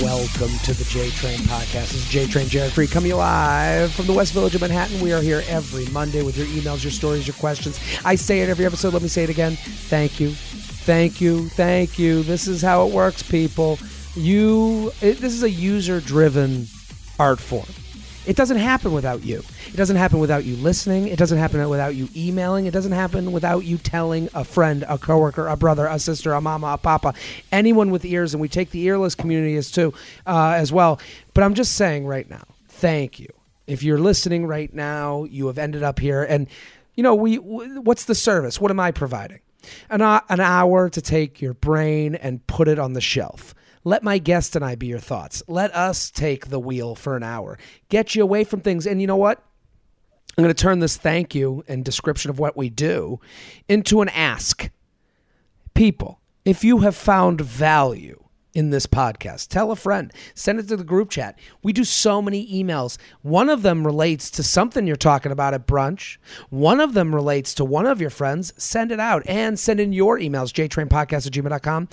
welcome to the J Train podcast. This is J Train Jared Freid coming live from the West Village of Manhattan. We are here every Monday with your emails, your stories, your questions. I say it every episode. Let me say it again. Thank you, thank you, thank you. This is how it works, people. You, it, this is a user-driven art form. It doesn't happen without you. It doesn't happen without you listening. It doesn't happen without you emailing. It doesn't happen without you telling a friend, a coworker, a brother, a sister, a mama, a papa, anyone with ears. And we take the earless community as too, uh, as well. But I'm just saying right now, thank you. If you're listening right now, you have ended up here, and you know we. What's the service? What am I providing? An, an hour to take your brain and put it on the shelf let my guest and I be your thoughts. Let us take the wheel for an hour. Get you away from things. And you know what? I'm going to turn this thank you and description of what we do into an ask. People, if you have found value in this podcast, tell a friend, send it to the group chat. We do so many emails. One of them relates to something you're talking about at brunch, one of them relates to one of your friends. Send it out and send in your emails, jtrainpodcast at gmail.com.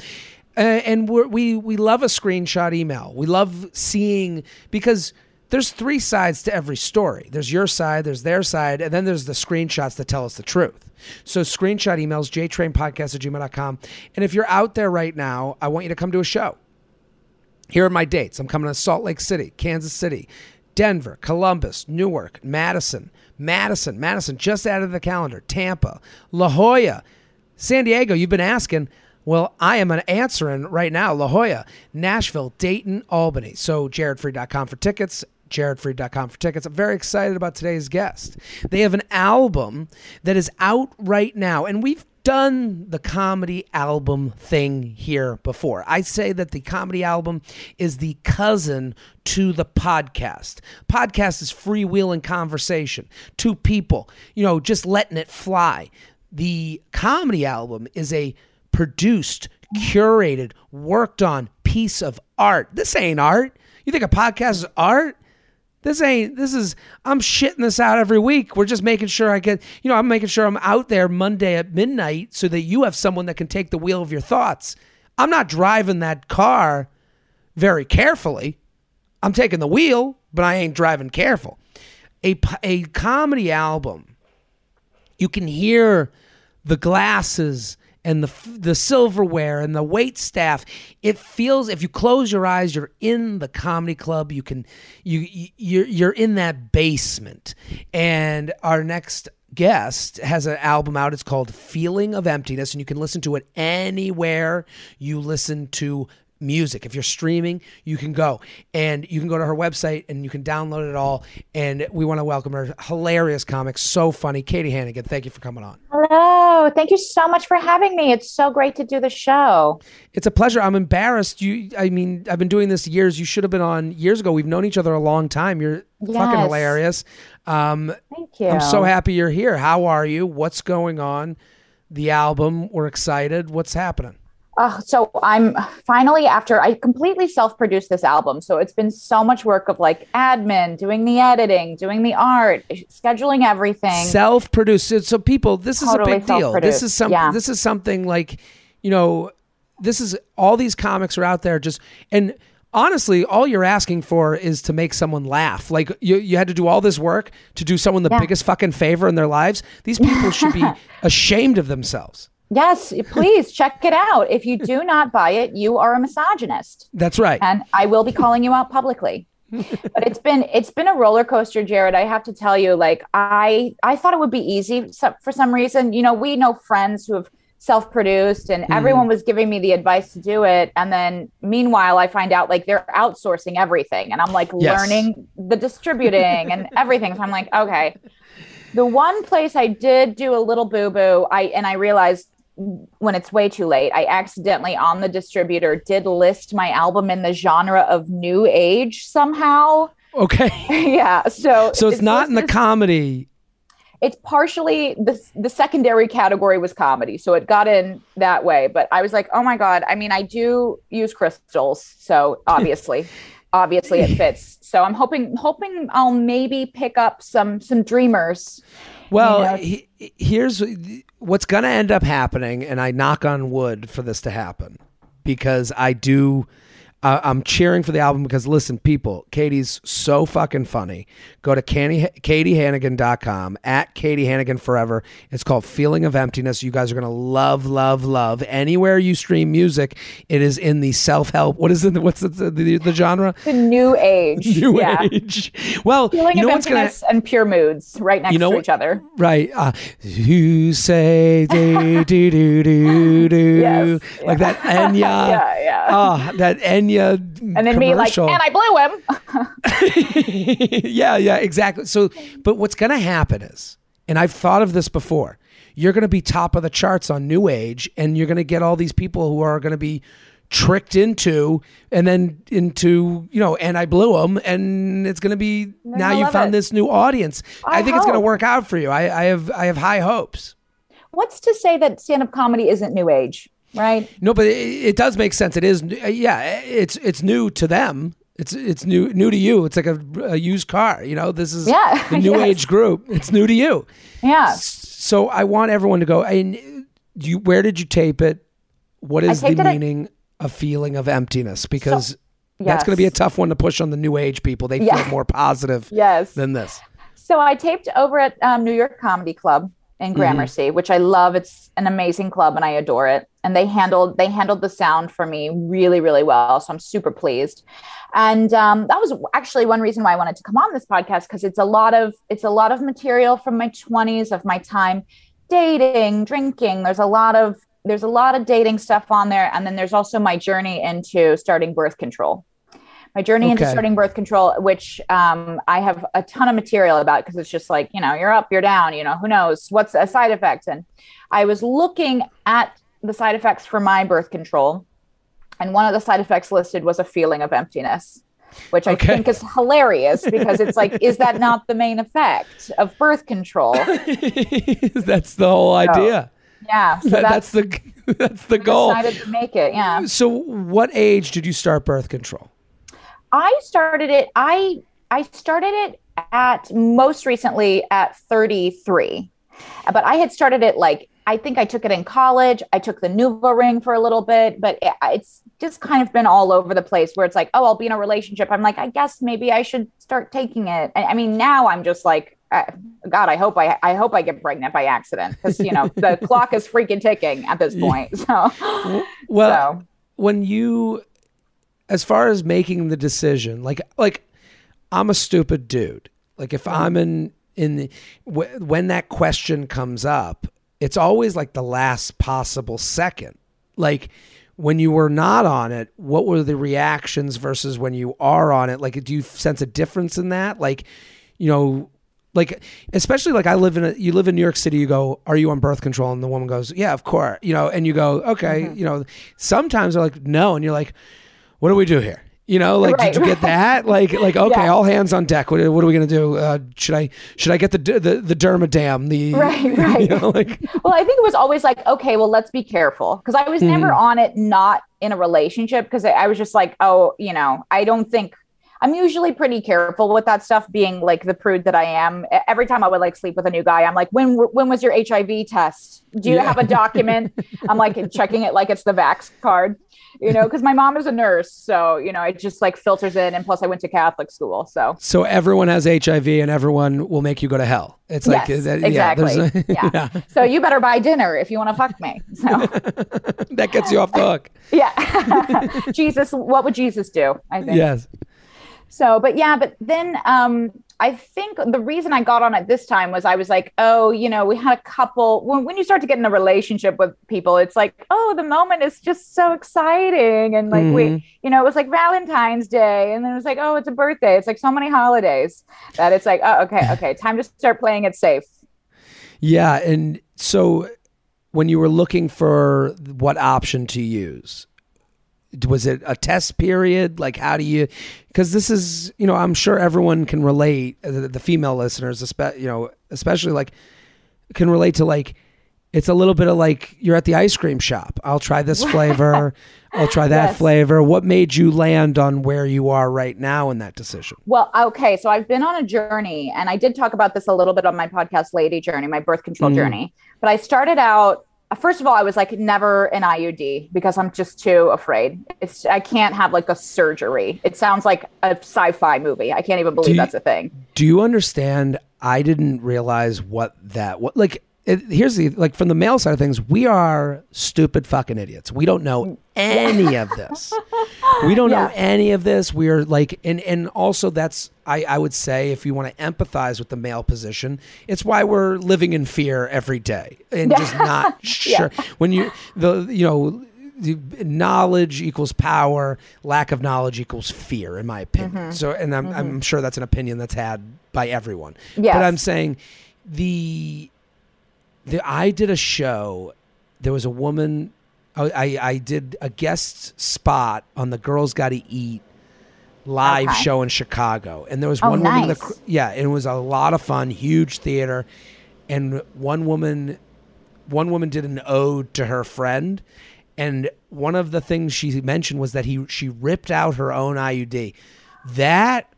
And we we love a screenshot email. We love seeing because there's three sides to every story. There's your side, there's their side, and then there's the screenshots that tell us the truth. So screenshot emails, jtrainpodcast at gmail.com. And if you're out there right now, I want you to come to a show. Here are my dates. I'm coming to Salt Lake City, Kansas City, Denver, Columbus, Newark, Madison, Madison, Madison, just added to the calendar, Tampa, La Jolla, San Diego. You've been asking. Well, I am an answering right now La Jolla, Nashville, Dayton, Albany. So jaredfreid.com for tickets. JaredFreid.com for tickets. I'm very excited about today's guest. They have an album that is out right now, and we've done the comedy album thing here before. I say that the comedy album is the cousin to the podcast. Podcast is freewheeling conversation, two people, you know, just letting it fly. The comedy album is a produced, curated, worked on piece of art. This ain't art. You think a podcast is art? This ain't, this is, I'm shitting this out every week. We're just making sure I get, you know, I'm making sure I'm out there Monday at midnight so that you have someone that can take the wheel of your thoughts. I'm not driving that car very carefully. I'm taking the wheel, but I ain't driving careful. A, a comedy album, you can hear the glasses and the the silverware and the wait staff. It feels if you close your eyes, you're in the comedy club. You can you you're you're in that basement. And our next guest has an album out. It's called Feeling of Emptiness, and you can listen to it anywhere you listen to music. If you're streaming, you can go and you can go to her website and you can download it all. And we want to welcome her. Hilarious comic, so funny. Katie Hannigan, thank you for coming on. Hello. Thank you so much for having me. It's so great to do the show. It's a pleasure. I'm embarrassed. You I mean, I've been doing this years. You should have been on years ago. We've known each other a long time. You're yes. fucking hilarious. Um, thank you. I'm so happy you're here. How are you? What's going on? The album, we're excited. What's happening? Uh, so I'm finally after I completely self-produced this album. So it's been so much work of like admin, doing the editing, doing the art, scheduling everything. Self-produced. So people, this totally is a big deal. This is something. Yeah. This is something like, you know, this is all these comics are out there just and honestly, all you're asking for is to make someone laugh. Like you, you had to do all this work to do someone the yeah. biggest fucking favor in their lives. These people should be ashamed of themselves. Yes, please check it out. If you do not buy it, you are a misogynist. That's right. And I will be calling you out publicly. but it's been it's been a roller coaster, Jared. I have to tell you, like I I thought it would be easy for some reason. You know, we know friends who have self-produced and mm. everyone was giving me the advice to do it and then meanwhile i find out like they're outsourcing everything and i'm like yes. learning the distributing and everything so i'm like okay the one place i did do a little boo-boo i and i realized when it's way too late, I accidentally on the distributor did list my album in the genre of new age somehow. Okay. yeah. So So it's, it's not in the comedy. It's partially the the secondary category was comedy. So it got in that way. But I was like, oh my God. I mean, I do use crystals. So obviously. obviously it fits. So I'm hoping hoping I'll maybe pick up some some dreamers. Well, you know? he, here's what's going to end up happening, and I knock on wood for this to happen because I do. Uh, I'm cheering for the album because listen, people, Katie's so fucking funny. Go to Katie, katiehannigan.com at Katie Hannigan forever. It's called Feeling of Emptiness. You guys are gonna love, love, love. Anywhere you stream music, it is in the self help. What is it? What's the, the, the genre? The new age. New yeah. age. Well, Feeling you know of what's gonna emptiness and pure moods right next You know to each other. Right. Uh, you say do do do do do Yes, like that Enya. Yeah, yeah. Oh, that Enya. And then me like, and I blew him. yeah, yeah, exactly. So, but what's going to happen is, and I've thought of this before, you're going to be top of the charts on New Age, and you're going to get all these people who are going to be tricked into, and then into, you know, and I blew them, and it's going to be now you found it. this new audience. I, I think it's going to work out for you. I, I have, I have high hopes. What's to say that stand-up comedy isn't new age, right? No, but it, it does make sense. It is, yeah. It's it's new to them. It's it's new new to you. It's like a, a used car. You know, this is Yeah, the new yes. age group. It's new to you. Yeah. So I want everyone to go. And you, where did you tape it? What is the taped it at- meaning of feeling of emptiness? Because that's yes. going to be a tough one to push on the new age people. They Yeah. feel more positive Yes. than this. So I taped over at um, New York Comedy Club in Gramercy, which I love. It's an amazing club and I adore it. And they handled they handled the sound for me really really well. So I'm super pleased. And um, that was actually one reason why I wanted to come on this podcast because it's a lot of it's a lot of material from my 20s of my time dating, drinking. There's a lot of there's a lot of dating stuff on there, and then there's also my journey into starting birth control. My journey into starting birth control, which um, I have a ton of material about because it's just like you know you're up, you're down, you know who knows what's a side effect. And I was looking at the side effects for my birth control, and one of the side effects listed was a feeling of emptiness, which I Okay. think is hilarious because it's like, is that not the main effect of birth control? that's the whole idea. Yeah, so That- that's, that's the that's the goal. decided to make it. Yeah, So, what age did you start birth control? I started it. I I started it at most recently at 33, but I had started it like I think I took it in college. I took the Nuva ring for a little bit, but it, it's just kind of been all over the place. Where it's like, oh, I'll be in a relationship. I'm like, I guess maybe I should start taking it. I, I mean, now I'm just like. Uh, God, I hope I I hope I get pregnant by accident because you know the clock is freaking ticking at this point. So, Well, so when you as far as making the decision like like i'm a stupid dude. Like if i'm in in the, wh- when that question comes up it's always like the last possible second. Like when you were not on it what were the reactions versus when you are on it? Like do you sense a difference in that? Like you know like especially like I live in a you live in New York City you go are you on birth control? And the woman goes yeah of course. You know and you go okay Mm-hmm. you know. Sometimes they're like no and you're like what do we do here you know like Right, did you get that like like okay Yeah. all hands on deck what, what are we gonna do uh, should I should I get the the the dermadam the Right, right. you know like Well, I think it was always like, okay, well, let's be careful. Because I was never on it not in a relationship because I, I was just like, oh, you know, I don't think I'm usually pretty careful with that stuff, being like the prude that I am. Every time I would like sleep with a new guy, I'm like, when when was your HIV test? Do you Yeah. have a document? I'm like checking it like it's the Vax card, you know, because my mom is a nurse. So, you know, it just like filters in. And plus, I went to Catholic school. So, so everyone has HIV and everyone will make you go to hell it's like yes, that- exactly. yeah, a- yeah. So, you better buy dinner if you want to fuck me. So, that gets you off the hook Yeah. Jesus, what would Jesus do? I think. yes So, but yeah, but then um I think the reason I got on it this time was I was like, oh, you know, we had a couple when when you start to get in a relationship with people, it's like, oh, the moment is just so exciting. And like Mhm. we, you know, it was like Valentine's Day, and then it was like, oh, it's a birthday. It's like so many holidays that it's like, oh, okay, okay, time to start playing it safe. Yeah, and so when you were looking for what option to use, was it a test period? Like, how do you? Because this is, you know, I'm sure everyone can relate. uh, The, the female listeners, espe- you know, especially like, can relate to like. It's a little bit of like you're at the ice cream shop. I'll try this flavor. I'll try that Yes. flavor. What made you land on where you are right now in that decision? Well, okay. So I've been on a journey, and I did talk about this a little bit on my podcast, Lady Journey, my birth control Mhm. journey. But I started out Uh, first of all, I was like never an IUD because I'm just too afraid. It's I can't have like a surgery. It sounds like a sci-fi movie. I can't even believe you- that's a thing. Do you understand? I didn't realize what that what like. It, here's the like from the male side of things, we are stupid fucking idiots. We don't know mm. Any of this. We don't know any of this. We are like, and and also that's I I would say if you want to empathize with the male position, it's why we're living in fear every day and just not sure when you the you know. the Knowledge equals power. Lack of knowledge equals fear, in my opinion. Mm-hmm. So, and I'm, I'm sure that's an opinion that's had by everyone. Yes. But I'm saying the the I did a show. There was a woman. I I, did a guest spot on the Girls Got to Eat live Okay. show in Chicago, and there was Oh, one woman. In the, nice. yeah, it was a lot of fun, huge theater, and one woman, one woman did an ode to her friend, and one of the things she mentioned was that he she ripped out her own IUD. That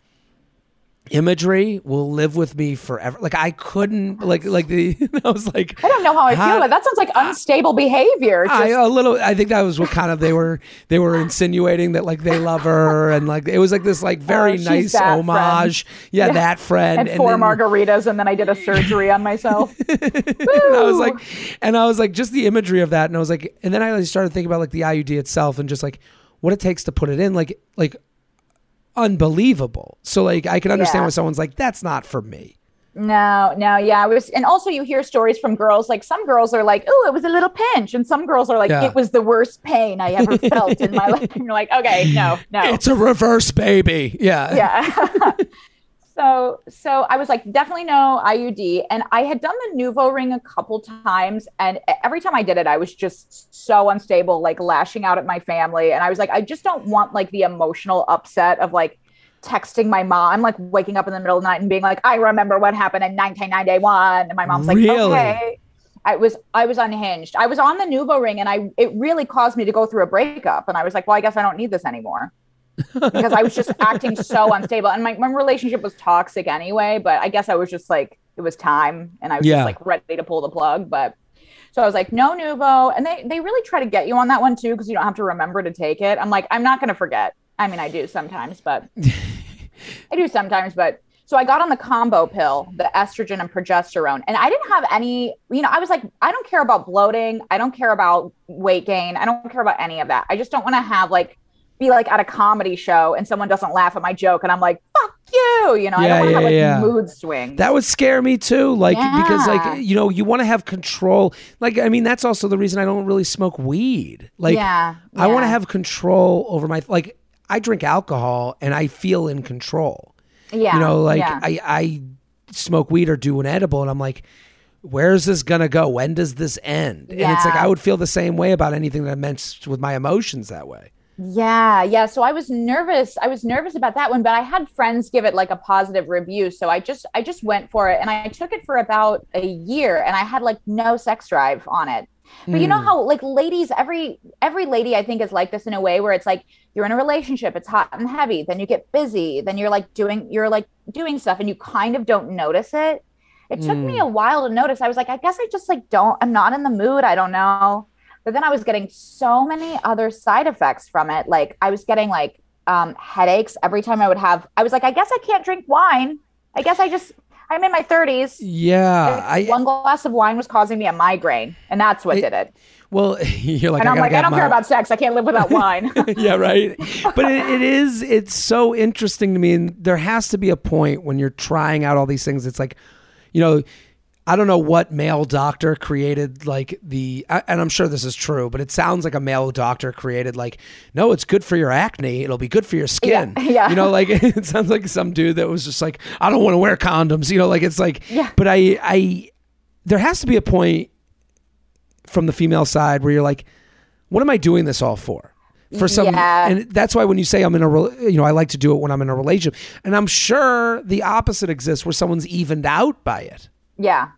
imagery will live with me forever. Like I couldn't like like the I was like I don't know how I How- feel. About that sounds like unstable behavior. Just, I, a little. I think that was what kind of they were. They were insinuating that like they love her, and like it was like this like very Oh, nice homage. Yeah, Yeah. that friend. and four then- margaritas, and then I did a surgery on myself. and I was like, and I was like, just the imagery of that, and I was like, and then I started thinking about like the IUD itself, and just like what it takes to put it in, like like unbelievable. So like I can understand Yeah. when someone's like, that's not for me. No, no, yeah. It was, and also you hear stories from girls. Like some girls are like, "Oh, it was a little pinch," and some girls are like, Yeah. "It was the worst pain I ever felt in my life." And you're like, "Okay, no, no." It's a reverse baby. Yeah. yeah. so so I was like, definitely no IUD. And I had done the Nuvo ring a couple times, and every time I did it, I was just so unstable, like lashing out at my family. And I was like, I just don't want like the emotional upset of like texting my mom, like waking up in the middle of the night and being like, I remember what happened in 1991. And my mom's like, Really? okay. I was I was unhinged. I was on the Nuvo ring and I it really caused me to go through a breakup. And I was like, well, I guess I don't need this anymore. Because I was just acting so unstable. And my, my relationship was toxic anyway, but I guess I was just like, it was time and I was Yeah. just like ready to pull the plug. But so I was like, no Nuvo. And they, they really try to get you on that one too, because you don't have to remember to take it. I'm like, I'm not going to forget. I mean, I do sometimes, but I do sometimes, but so I got on the combo pill, the estrogen and progesterone, and I didn't have any, you know, I was like, I don't care about bloating. I don't care about weight gain. I don't care about any of that. I just don't want to have like, be like at a comedy show and someone doesn't laugh at my joke and I'm like, fuck you. You know, I don't want to have like yeah, yeah. mood swings. That would scare me too. Like because like you know, you want to have control. Like I mean, that's also the reason I don't really smoke weed. Like yeah. I want to have control over my like I drink alcohol and I feel in control. yeah. You know, like yeah. I I smoke weed or do an edible and I'm like where's this gonna go? When does this end? And it's like I would feel the same way about anything that I meant with my emotions that way. Yeah, yeah. So I was nervous. I was nervous about that one, but I had friends give it like a positive review. So I just I just went for it and I took it for about a year and I had like no sex drive on it. But you know Mm. how like ladies every every lady I think is like this in a way where it's like you're in a relationship, it's hot and heavy, then you get busy, then you're like doing you're like doing stuff and you kind of don't notice it. It took me Mm. a while to notice. I was like, I guess I just like don't I'm not in the mood. I don't know but then I was getting so many other side effects from it. Like I was getting like um, headaches every time I would have. I was like, I guess I can't drink wine. I guess I just I'm in my 30s. Yeah, I One glass of wine was causing me a migraine, and that's what It- did it. well, you're like And I I'm like, I don't my- care about sex. I can't live without wine. yeah, right. But it, it is. It's so interesting to me, and there has to be a point when you're trying out all these things. It's like, you know, I don't know what male doctor created like the, and I'm sure this is true, but it sounds like a male doctor created like, no, it's good for your acne. It'll be good for your skin. yeah. You know, like it sounds like some dude that was just like, I don't want to wear condoms. You know, like it's like, Yeah. But I, I, there has to be a point from the female side where you're like, what am I doing this all for? For some, Yeah. and that's why when you say I'm in a, you know, I like to do it when I'm in a relationship, and I'm sure the opposite exists where someone's evened out by it. yeah.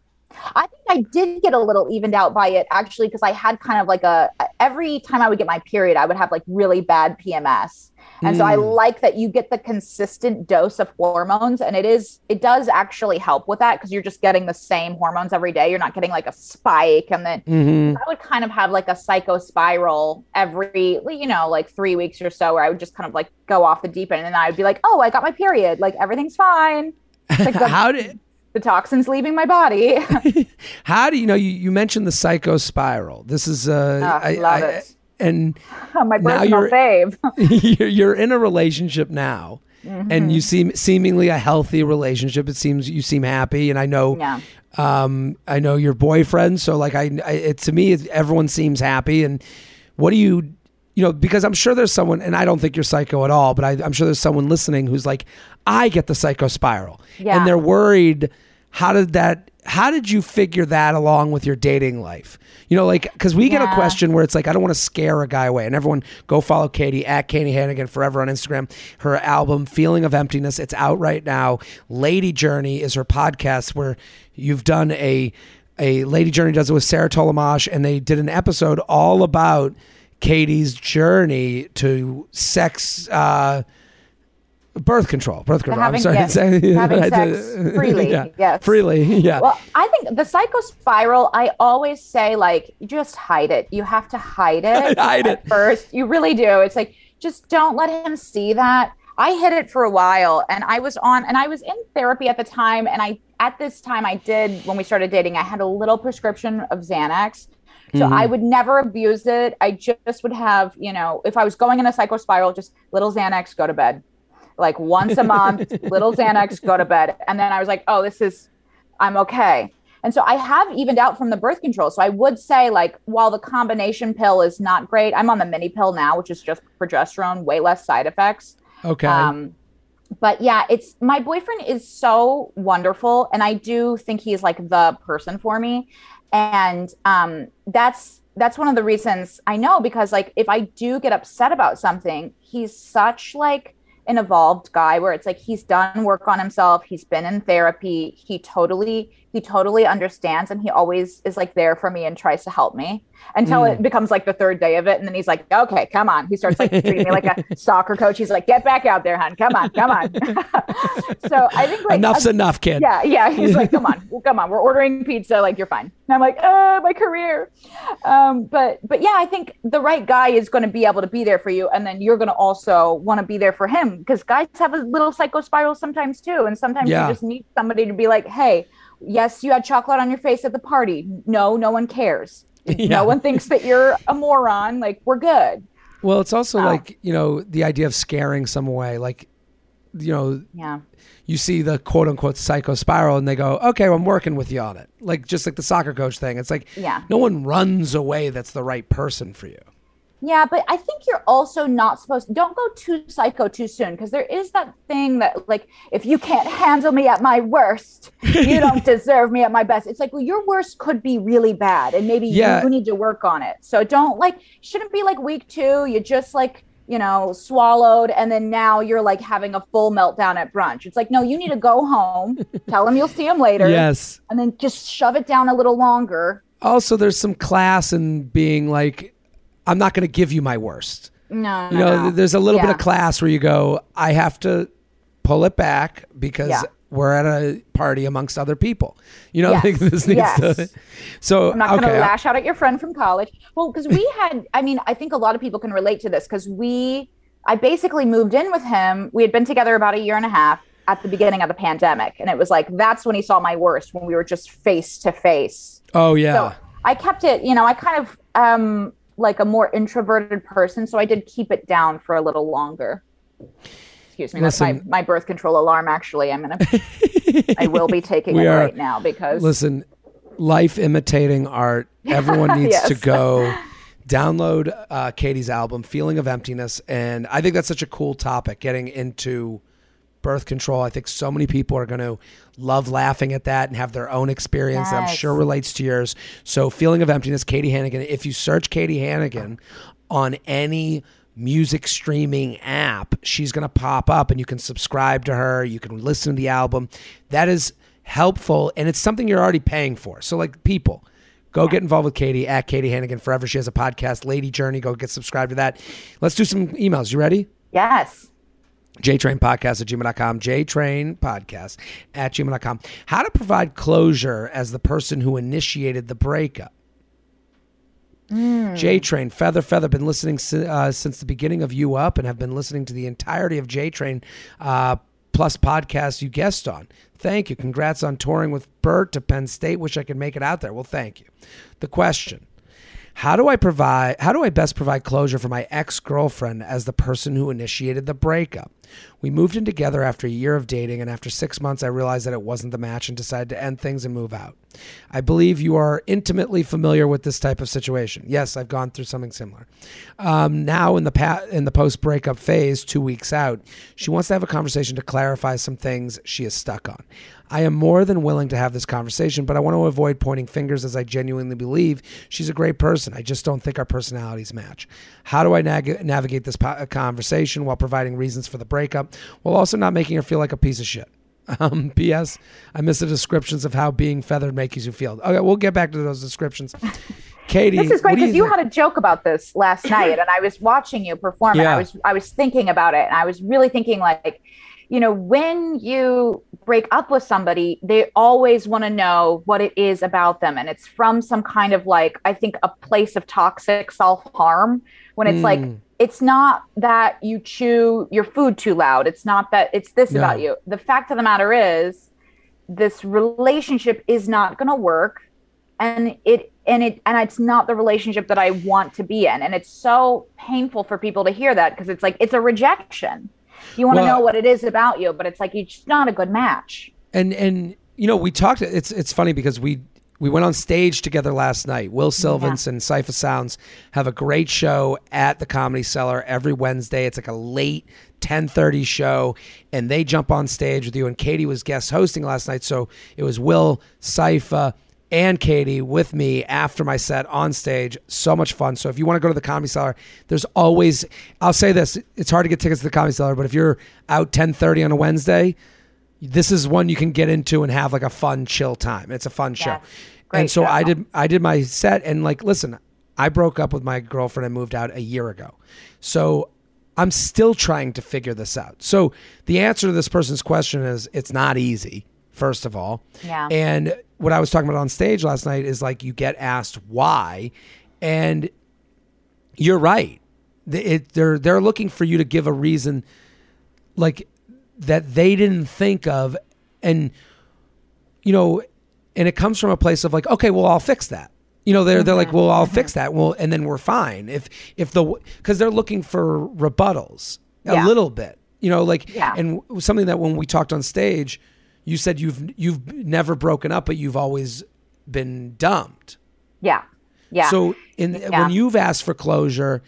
I think I did get a little evened out by it actually because I had kind of like a every time I would get my period, I would have like really bad PMS. And mm. so I hmm. like that you get the consistent dose of hormones and it is it does actually help with that because you're just getting the same hormones every day. You're not getting like a spike and then mm-hmm. I would kind of have like a psycho spiral every you know like 3 weeks or so where I would just kind of like go off the deep end and then I would be like, "Oh, I got my period. Like everything's fine." Like the, How did the toxins leaving my body. How do you know? You, you mentioned the psycho spiral. This is uh, oh, I love I, it. And my personal you're, fave. you're, you're in a relationship now. Mm-hmm. And you seem seemingly a healthy relationship. It seems you seem happy, and I know, yeah. um, I know your boyfriend. So like, I, I it, to me, it, everyone seems happy. And what do you you know, because I'm sure there's someone, and I don't think you're psycho at all, but I, am sure there's someone listening who's like, I get the psycho spiral, yeah. and they're worried. How did that? How did you figure that along with your dating life? You know, like because we yeah. get a question where it's like, I don't want to scare a guy away, and everyone go follow Katie at Katie Hannigan forever on Instagram. Her album "Feeling of Emptiness" it's out right now. Lady Journey is her podcast where you've done a a Lady Journey does it with Sarah Tollemache, and they did an episode all about Katie's journey to sex. Uh, birth control birth control. I'm sorry yes, having sex freely yeah, yes. freely yeah. Well i think the psycho spiral i always say like just hide it. You have to hide it hide it. first. You really do. It's like just don't let him see that. I hid it for a while and i was on and i was in therapy at the time and i at this time i did when we started dating i had a little prescription of xanax so mm-hmm. I would never abuse it. I just would have, you know, if I was going in a psycho spiral, just little Xanax, go to bed. Like once a month, little Xanax, go to bed. And then I was like, oh, this is, I'm okay. And so I have evened out from the birth control. So I would say, like, while the combination pill is not great, I'm on the mini pill now, which is just progesterone, way less side effects. Okay. Um, but yeah, it's my boyfriend is so wonderful. And I do think he's like the person for me and um, that's that's one of the reasons I know because like if I do get upset about something, he's such like an evolved guy where it's like he's done work on himself, he's been in therapy, he totally he totally understands and he always is like there for me and tries to help me until mm. it becomes like the third day of it. And then he's like okay come on. He starts like treating me like a soccer coach. He's like get back out there hon come on come on. So i think like enough's uh, enough kid. yeah yeah. He's like come on well, come on. We're ordering pizza. Like you're fine. And i'm like oh my career. Um, but but yeah i think the right guy is going to be able to be there for you. And then you're going to also want to be there for him because guys have a little psycho spiral sometimes too. And sometimes yeah. you just need somebody to be like hey yes, you had chocolate on your face at the party. No, no one cares. Yeah. No one thinks that you're a moron. Like, we're good. Well, it's also oh. like, you know, the idea of scaring some away. Like, you know, yeah. you see the quote unquote psycho spiral and they go, okay, well, I'm working with you on it. Like, just like the soccer coach thing. It's like, yeah. no one runs away that's the right person for you. Yeah, but I think you're also not supposed don't go too psycho too soon because there is that thing that like if you can't handle me at my worst, you don't deserve me at my best. It's like, well, your worst could be really bad and maybe yeah. you need to work on it. So don't like shouldn't be like week 2, you just like you know, swallowed, and then now you're like having a full meltdown at brunch. It's like, no, you need to go home, tell him you'll see him later. Yes. And then just shove it down a little longer. Also, there's some class in being like, I'm not going to give you my worst. No, you know, no. there's a little yeah. bit of class where you go, I have to pull it back because yeah. we're at a party amongst other people. You know, yes. this needs yes. to. So I'm not going to lash out at your friend from college. Well, because we had, I mean, I think a lot of people can relate to this because we, I basically moved in with him. We had been together about a year and a half at the beginning of the pandemic, and it was like that's when he saw my worst when we were just face to face. Oh yeah. So I kept it. You know, I kind of um like a more introverted person, so I did keep it down for a little longer. Excuse me, listen, that's my, my birth control alarm. Actually, I'm gonna, I will be taking it are, right now because listen, life imitating art. Everyone needs yes. to go download uh, Katie's album, "Feeling of Emptiness," and I think that's such a cool topic. Getting into birth control. I think so many people are going to love laughing at that and have their own experience yes. that I'm sure relates to yours. So, Feeling of Emptiness, Katie Hannigan. If you search Katie Hannigan on any music streaming app, she's going to pop up and you can subscribe to her. You can listen to the album. That is helpful and it's something you're already paying for. So like people, go get involved with Katie at Katie Hannigan Forever. She has a podcast, Lady Journey. Go get subscribed to that. Let's do some emails. You ready? Yes. JTrainPodcast at gmail.com, JTrainPodcast at gmail.com. How to provide closure as the person who initiated the breakup. Hmm. J Train, Feather, Feather, been listening uh, since the beginning of You Up and have been listening to the entirety of J Train uh, plus podcasts you guest on. Thank you. Congrats on touring with Bert to Penn State. Wish I could make it out there. Well, thank you. The question how do I provide how do I best provide closure for my ex-girlfriend as the person who initiated the breakup? We moved in together after a year of dating and after 6 months I realized that it wasn't the match and decided to end things and move out. I believe you are intimately familiar with this type of situation. Yes, I've gone through something similar. Um, now in the pa- in the post breakup phase, 2 weeks out, she wants to have a conversation to clarify some things she is stuck on. I am more than willing to have this conversation, but I want to avoid pointing fingers as I genuinely believe she's a great person. I just don't think our personalities match. How do I nag- navigate this po- conversation while providing reasons for the breakup while also not making her feel like a piece of shit? Um, P.S. I miss the descriptions of how being feathered makes you feel. Okay, we'll get back to those descriptions. Katie, This is great because you, think? had a joke about this last night, and I was watching you perform, and Yeah. I was I was thinking about it, and I was really thinking like, you know, when you break up with somebody, they always want to know what it is about them, and it's from some kind of like I think a place of toxic self harm. When it's like Mm. it's not that you chew your food too loud, it's not that it's this No. about you. The fact of the matter is, this relationship is not going to work and it and it and it's not the relationship that I want to be in and it's so painful for people to hear that because it's like it's a rejection. You want to Well- know what it is about you, but it's like it's just not a good match. and and you know we talked it's it's funny because we we went on stage together last night. Will Sylvince and Cipha Sounds have a great show at the comedy cellar every wednesday. It's like a late 10.30 show and they jump on stage with you. And katie was guest hosting last night so it was will Cipha and Katie with me after my set on stage. So much fun. So if you want to go to the Comedy Cellar, there's always I'll say this, it's hard to get tickets to the Comedy Cellar, but if you're out 10:30 on a Wednesday, this is one you can get into and have like a fun chill time. It's a fun show. Great and so show. I did I did my set and like listen, I broke up with my girlfriend and moved out a year ago. So I'm still trying to figure this out. So the answer to this person's question is it's not easy, first of all. Yeah. And what I was talking about on stage last night is like you get asked why and you're right. It, they're they're looking for you to give a reason like that they didn't think of. And you know and it comes from a place of like okay well i'll fix that. You know they're they're like mm-hmm. well i'll fix mm-hmm. that. Well and then we're fine. If if the because they're looking for rebuttals a Yeah. little bit. You know like Yeah. and something that when we talked on stage you said you've you've never broken up but you've always been dumped Yeah. Yeah. so in Yeah. when you've asked for closure,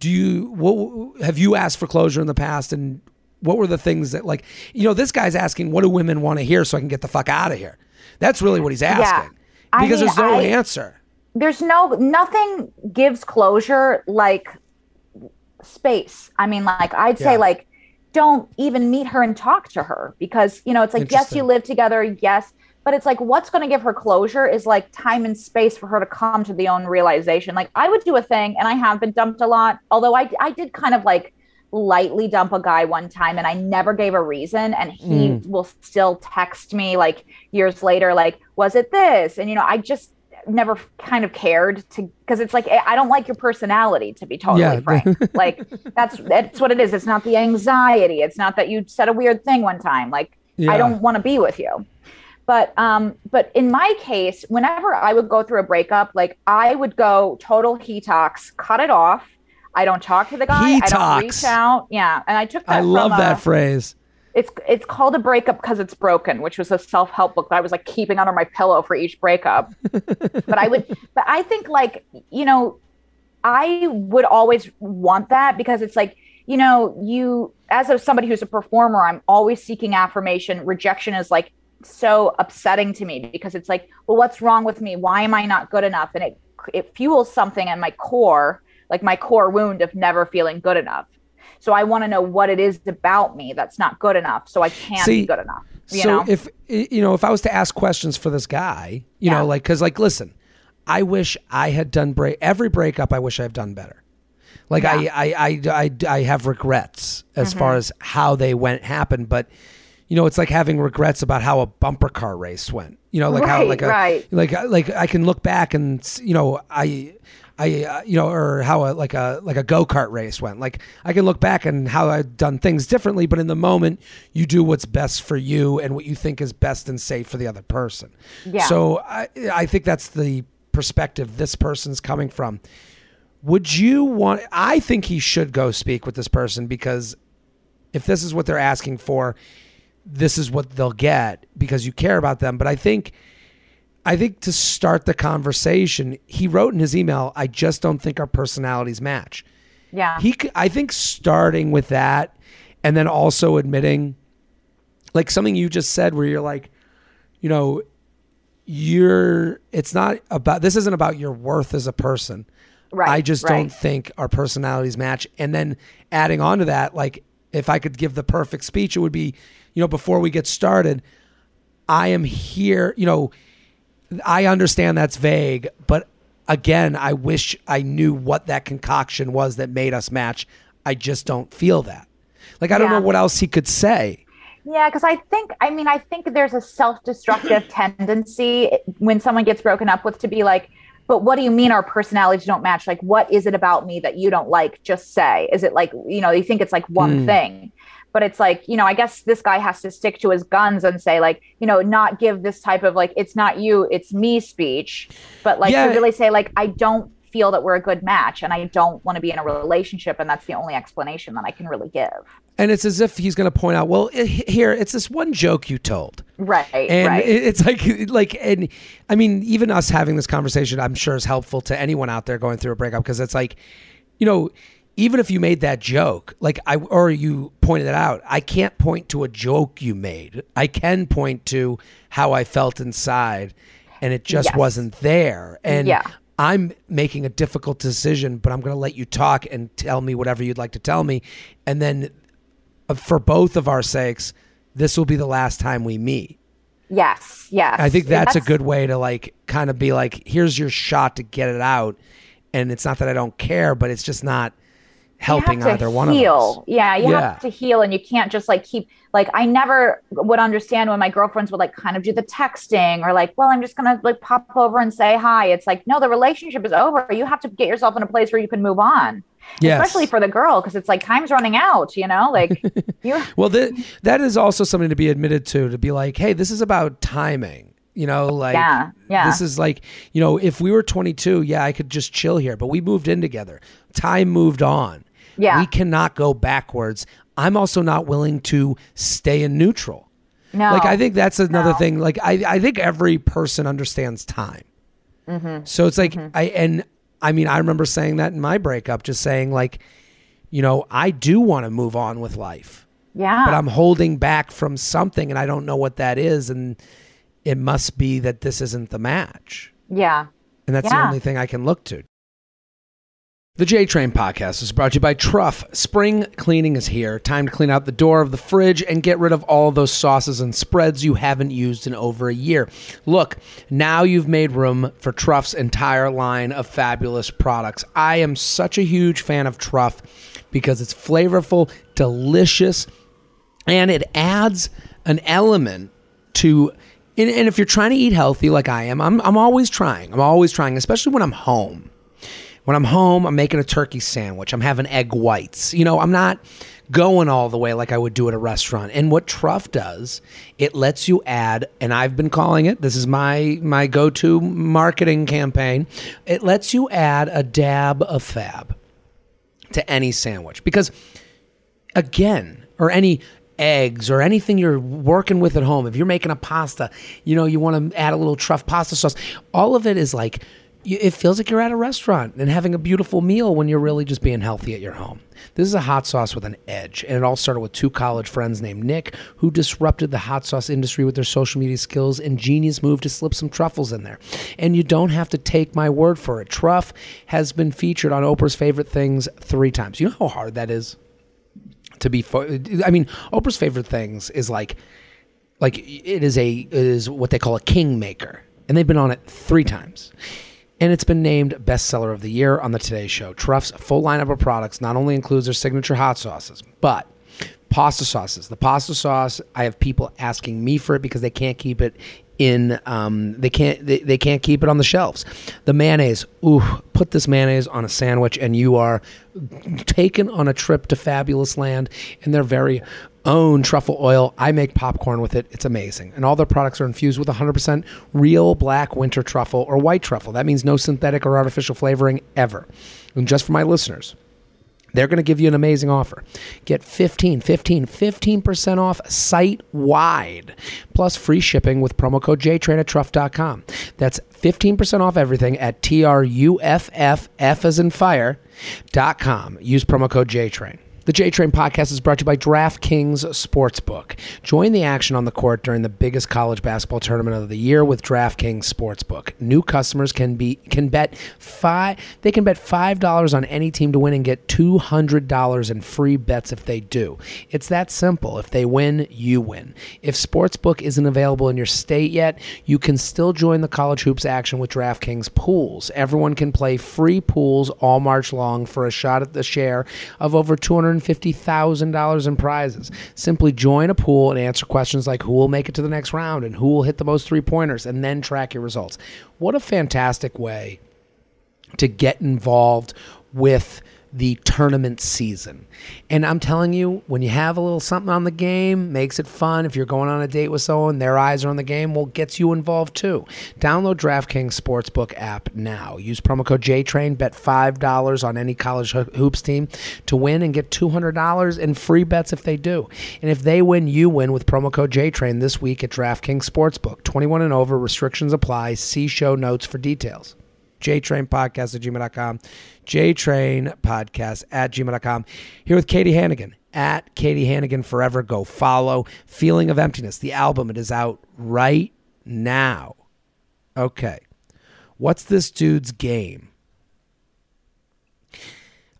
do you what have you asked for closure in the past and what were the things that like you know this guy's asking what do women want to hear so I can get the fuck out of here. That's really what he's asking. I Because mean, there's no I- answer. there's no nothing gives closure like space. I mean, like I'd say like don't even meet her and talk to her because you know it's like yes you live together yes but it's like what's going to give her closure is like time and space for her to come to the own realization. Like i would do a thing and i have been dumped a lot although i i did kind of like lightly dump a guy one time and i never gave a reason and he hmm. will still text me like years later like was it this? And you know i just never kind of cared to because it's like i don't like your personality to be totally Yeah. frank. Like that's that's what it is. It's not the anxiety. It's not that you said a weird thing one time. Like Yeah. i don't want to be with you. But um but in my case whenever i would go through a breakup like i would go total hetox cut it off. I don't talk to the guy. I Detox. don't reach out. Yeah. And i took that I love that phrase. It's it's called a breakup because it's broken, which was a self help book that I was like keeping under my pillow for each breakup. but I would, but I think like you know, I would always want that because it's like you know, you as of somebody who's a performer, I'm always seeking affirmation. Rejection is like so upsetting to me because it's like, well, what's wrong with me? Why am I not good enough? And it it fuels something in my core, like my core wound of never feeling good enough. So I want to know what it is about me that's not good enough, so I can't See, be good enough. You so know? if you know if I was to ask questions for this guy, you Yeah. know, like because like listen, I wish I had done break every breakup. I wish I've done better. Like I, Yeah. I, I, I, I have regrets as Mm-hmm. far as how they went happened, but you know, it's like having regrets about how a bumper car race went. You know, like how like a right. like like I can look back and you know I. I, uh, you know, or how a like a like a go kart race went. Like I can look back and how I've done things differently, but in the moment, you do what's best for you and what you think is best and safe for the other person. Yeah. So I I think that's the perspective this person's coming from. Would you want? I think he should go speak with this person because if this is what they're asking for, this is what they'll get because you care about them. But I think, I think to start the conversation, he wrote in his email, "I just don't think our personalities match." yeah. He, I think, starting with that, and then also admitting, like something you just said, where you're like, you know, you're. It's not about. This isn't about your worth as a person. Right, I just right. don't think our personalities match. And then adding on to that, like if I could give the perfect speech, it would be, you know, before we get started, I am here, you know, I understand that's vague, but again, I wish I knew what that concoction was that made us match. I just don't feel that. Like I don't Yeah. know what else he could say. Yeah, because I think, I mean, I think there's a self destructive tendency when someone gets broken up with to be like, but what do you mean our personalities don't match? Like, what is it about me that you don't like? Just say. Is it like, you know, you think it's like one Hmm. thing? But it's like, you know, I guess this guy has to stick to his guns and say, like, you know, not give this type of like, it's not you, it's me speech. But like Yeah. to really say, like, I don't feel that we're a good match and I don't want to be in a relationship. And that's the only explanation that I can really give. And it's as if he's going to point out, well, i here, it's this one joke you told. Right. and right. it- it's like like and i mean even us having this conversation i'm sure is helpful to anyone out there going through a breakup because it's like you know even if you made that joke like i or you pointed it out i can't point to a joke you made i can point to how i felt inside and it just Yes. wasn't there and Yeah. i'm making a difficult decision but i'm going to let you talk and tell me whatever you'd like to tell me and then uh, for both of our sakes this will be the last time we meet Yes, yes. I think that's, a good way to like kind of be like, here's your shot to get it out. And it's not that I don't care, but it's just not helping either to one heal. of us. Yeah, you Yeah. have to heal, and you can't just like keep like. I never would understand when my girlfriends would like kind of do the texting or like, well, I'm just gonna like pop over and say hi. It's like, no, the relationship is over. You have to get yourself in a place where you can move on. Yes. Especially for the girl, because it's like time's running out. You know, like you. Well, th- that is also something to be admitted to, to be like, hey, this is about timing. You know, like Yeah, yeah. this is like, you know, if we were 22, yeah, I could just chill here, but we moved in together. Time moved on. Yeah. We cannot go backwards. I'm also not willing to stay in neutral. No. Like I think that's another No. thing. Like I, I think every person understands time. Mm-hmm. So it's like I and I mean I remember saying that in my breakup, just saying like, you know, I do want to move on with life, Yeah. but I'm holding back from something, and I don't know what that is, and it must be that this isn't the match, yeah. and that's the only thing I can look to. The J Train podcast is brought to you by Truff. Spring cleaning is here. Time to clean out the door of the fridge and get rid of all those sauces and spreads you haven't used in over a year. Look, now you've made room for Truff's entire line of fabulous products. I am such a huge fan of Truff because it's flavorful, delicious, and it adds an element to and if you're trying to eat healthy like I am, I'm I'm always trying. I'm always trying, especially when I'm home. When I'm home, I'm making a turkey sandwich. I'm having egg whites. You know, I'm not going all the way like I would do at a restaurant. And what Truff does, it lets you add, and I've been calling it, this is my my go-to marketing campaign. It lets you add a dab of fab to any sandwich because again, or any eggs or anything you're working with at home, if you're making a pasta, you know, you want to add a little truff pasta sauce, all of it is like, it feels like you're at a restaurant and having a beautiful meal when you're really just being healthy at your home. This is a hot sauce with an edge, and it all started with two college friends named Nick who disrupted the hot sauce industry with their social media skills and genius move to slip some truffles in there. And you don't have to take my word for it. Truff has been featured on Oprah's favorite things three times. You know how hard that is? to be fo- I mean, Oprah's favorite things is like like it is a it is what they call a kingmaker, and they've been on it three times. And it's been named bestseller of the year on the Today Show. Truff's full lineup of products not only includes their signature hot sauces, but pasta sauces. The pasta sauce, I have people asking me for it because they can't keep it in um, they can't they, they can't keep it on the shelves the mayonnaise ooh put this mayonnaise on a sandwich and you are taken on a trip to fabulous land and they're very own truffle oil i make popcorn with it it's amazing and all their products are infused with 100% real black winter truffle or white truffle that means no synthetic or artificial flavoring ever and just for my listeners they're going to give you an amazing offer. Get 15, 15, 15% off site wide, plus free shipping with promo code JTrain at truff.com. That's 15% off everything at T R U F F, F as in fire.com. Use promo code JTrain. The J Train podcast is brought to you by DraftKings Sportsbook. Join the action on the court during the biggest college basketball tournament of the year with DraftKings Sportsbook. New customers can be can bet five they can bet five dollars on any team to win and get two hundred dollars in free bets if they do. It's that simple. If they win, you win. If Sportsbook isn't available in your state yet, you can still join the college hoops action with DraftKings pools. Everyone can play free pools all March long for a shot at the share of over two hundred $250,000 in prizes. Simply join a pool and answer questions like who will make it to the next round and who will hit the most three pointers and then track your results. What a fantastic way to get involved with the tournament season. And I'm telling you, when you have a little something on the game, makes it fun. If you're going on a date with someone, their eyes are on the game, well, gets you involved too. Download DraftKings Sportsbook app now. Use promo code JTrain, bet $5 on any college hoops team to win and get $200 in free bets if they do. And if they win, you win with promo code JTrain this week at DraftKings Sportsbook. 21 and over, restrictions apply. See show notes for details jtrainpodcast at gmail.com, jtrainpodcast at gmail.com. Here with Katie Hannigan at Katie Hannigan Forever. Go follow. Feeling of Emptiness, the album. It is out right now. Okay. What's this dude's game?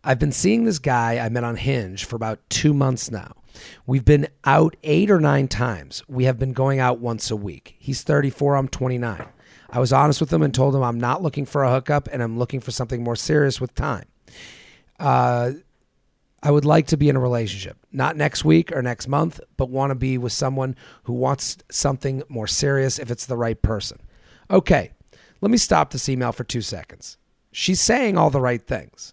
I've been seeing this guy I met on Hinge for about two months now. We've been out eight or nine times. We have been going out once a week. He's 34, I'm 29. I was honest with him and told him I'm not looking for a hookup and I'm looking for something more serious with time. Uh, I would like to be in a relationship, not next week or next month, but want to be with someone who wants something more serious if it's the right person. Okay, let me stop this email for two seconds. She's saying all the right things.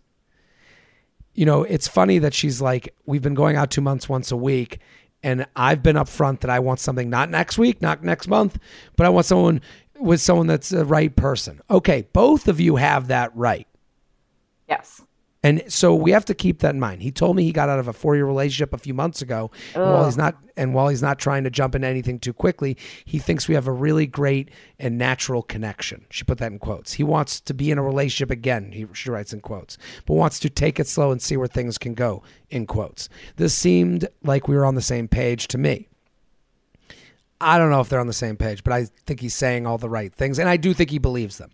You know, it's funny that she's like, we've been going out two months once a week, and I've been upfront that I want something not next week, not next month, but I want someone with someone that's the right person. Okay, both of you have that right. Yes. And so we have to keep that in mind. He told me he got out of a four-year relationship a few months ago. And while he's not, and while he's not trying to jump into anything too quickly, he thinks we have a really great and natural connection. She put that in quotes. He wants to be in a relationship again. He she writes in quotes, but wants to take it slow and see where things can go. In quotes. This seemed like we were on the same page to me. I don't know if they're on the same page, but I think he's saying all the right things, and I do think he believes them.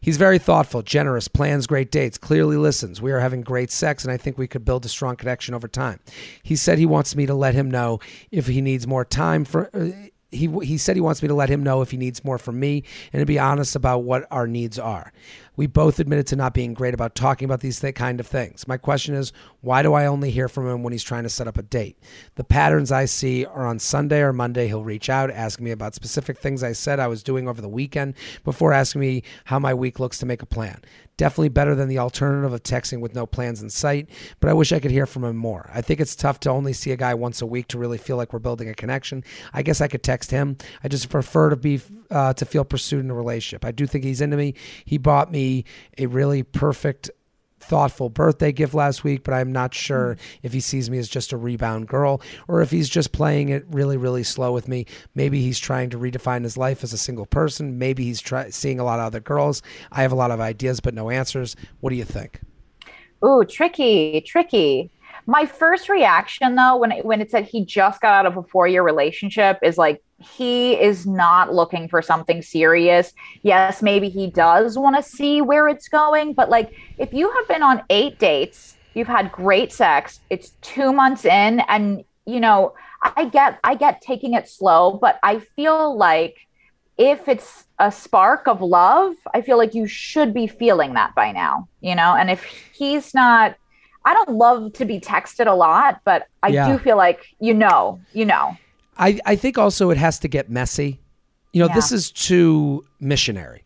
He's very thoughtful, generous, plans great dates, clearly listens. We are having great sex, and I think we could build a strong connection over time. He said he wants me to let him know if he needs more time for. Uh, he he said he wants me to let him know if he needs more from me and to be honest about what our needs are. We both admitted to not being great about talking about these th- kind of things. My question is, why do I only hear from him when he's trying to set up a date? The patterns I see are on Sunday or Monday, he'll reach out, ask me about specific things I said I was doing over the weekend before asking me how my week looks to make a plan. Definitely better than the alternative of texting with no plans in sight, but I wish I could hear from him more. I think it's tough to only see a guy once a week to really feel like we're building a connection. I guess I could text him. I just prefer to be uh, to feel pursued in a relationship. I do think he's into me. He bought me a really perfect thoughtful birthday gift last week, but I'm not sure mm. if he sees me as just a rebound girl or if he's just playing it really, really slow with me. Maybe he's trying to redefine his life as a single person. Maybe he's try- seeing a lot of other girls. I have a lot of ideas, but no answers. What do you think? Ooh, tricky, tricky. My first reaction though, when it, when it said he just got out of a four year relationship, is like he is not looking for something serious. Yes, maybe he does want to see where it's going, but like if you have been on eight dates, you've had great sex, it's two months in, and you know, I get I get taking it slow, but I feel like if it's a spark of love, I feel like you should be feeling that by now, you know? And if he's not I don't love to be texted a lot, but I Yeah. do feel like you know, you know. I, I think also it has to get messy. You know, Yeah. this is too missionary.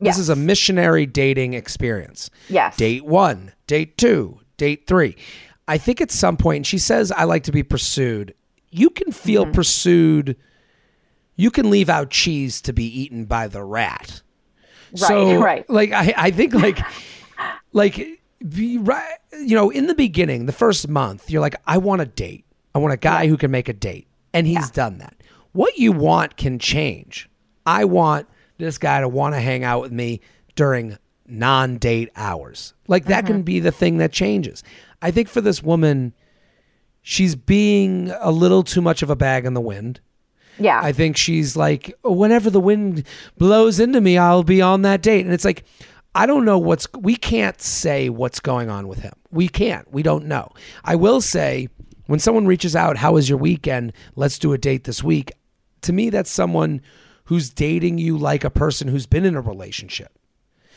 This Yes. is a missionary dating experience. Yes. Date one, date two, date three. I think at some point, and she says, I like to be pursued. You can feel Mm-hmm. pursued. You can leave out cheese to be eaten by the rat. so, right. like, I, I think, like, like, be right, you know, in the beginning, the first month, you're like, I want a date. I want a guy who can make a date. And he's done that. What you want can change. I want this guy to want to hang out with me during non date hours. Like that Mm-hmm. can be the thing that changes. I think for this woman, she's being a little too much of a bag in the wind. Yeah. I think she's like, whenever the wind blows into me, I'll be on that date. And it's like, I don't know what's, we can't say what's going on with him. We can't. We don't know. I will say, when someone reaches out, how was your weekend? Let's do a date this week. To me, that's someone who's dating you like a person who's been in a relationship.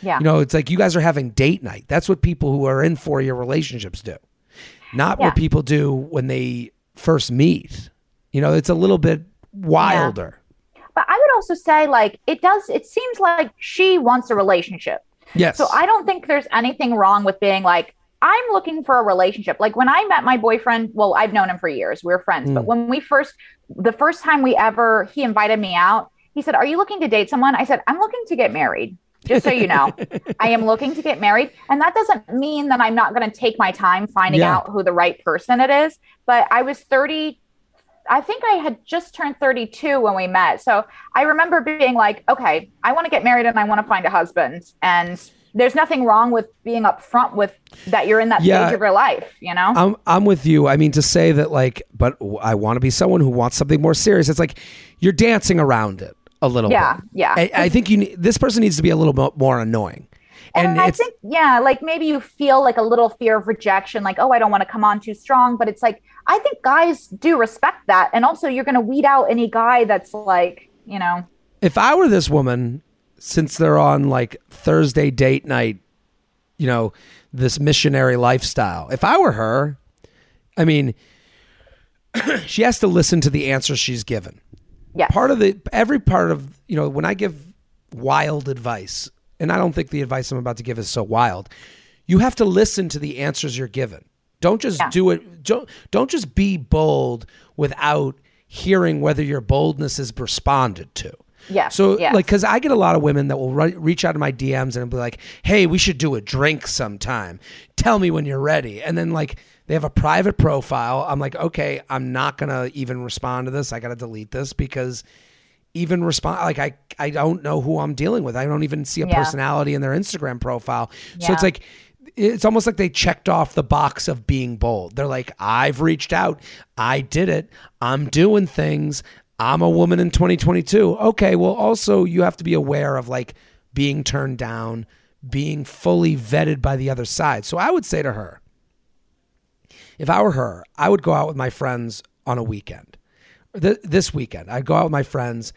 yeah. You know, it's like you guys are having date night. That's what people who are in four year relationships do, not Yeah. what people do when they first meet. You know, it's a little bit wilder. But I would also say, like, it does, it seems like she wants a relationship. Yes. So I don't think there's anything wrong with being like, I'm looking for a relationship. Like when I met my boyfriend, well, I've known him for years. We're friends. Mm. But when we first, the first time we ever, he invited me out, he said, Are you looking to date someone? I said, I'm looking to get married. Just so you know, I am looking to get married. And that doesn't mean that I'm not going to take my time finding Yeah. out who the right person it is. But I was 30, I think I had just turned 32 when we met. So I remember being like, okay, I want to get married and I want to find a husband. And there's nothing wrong with being upfront with that you're in that Yeah. stage of your life, you know? I'm I'm with you. I mean to say that like, but I want to be someone who wants something more serious. It's like you're dancing around it a little Yeah, bit. yeah. I, I think you need, this person needs to be a little bit more annoying. And, and I think, yeah, like maybe you feel like a little fear of rejection, like, oh, I don't want to come on too strong. But it's like, I think guys do respect that. And also, you're going to weed out any guy that's like, you know, if I were this woman, since they're on like Thursday date night, you know, this missionary lifestyle. If I were her, I mean, she has to listen to the answers she's given. yeah. part of the every part of you know when I give wild advice, and I don't think the advice I'm about to give is so wild. You have to listen to the answers you're given. Don't just Yeah. do it. Don't don't just be bold without hearing whether your boldness is responded to. Yes, So yes. like, because I get a lot of women that will ri- reach out to my DMs and be like, "Hey, we should do a drink sometime. Tell me when you're ready." And then like they have a private profile. I'm like, okay, I'm not gonna even respond to this. I gotta delete this because even respond like I I don't know who I'm dealing with. I don't even see a Yeah. personality in their Instagram profile. Yeah. So it's like it's almost like they checked off the box of being bold. They're like, I've reached out. I did it. I'm doing things. I'm a woman in 2022. Okay, well also you have to be aware of like being turned down, being fully vetted by the other side. So I would say to her, if I were her, I would go out with my friends on a weekend. Th- this weekend, I'd go out with my friends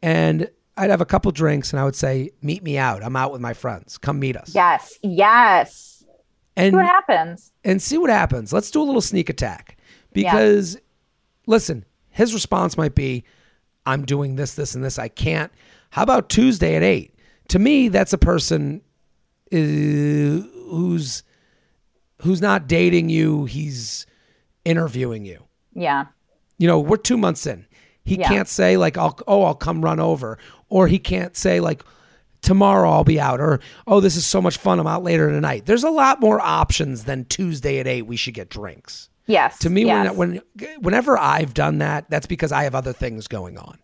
and I'd have a couple drinks and I would say, Meet me out. I'm out with my friends. Come meet us. yes, yes. And, See what happens. and see what happens. Let's do a little sneak attack. Because, listen, his response might be, I'm doing this, this, and this. I can't. How about Tuesday at 8? To me, that's a person uh, who's who's not dating you, he's interviewing you. Yeah. You know, we're two months in. He Yeah. can't say like, "I'll oh, I'll come run over," or he can't say like, "Tomorrow I'll be out," or "Oh, this is so much fun. I'm out later tonight." There's a lot more options than Tuesday at eight. We should get drinks. Yes. To me, yes. when when whenever I've done that, that's because I have other things going on,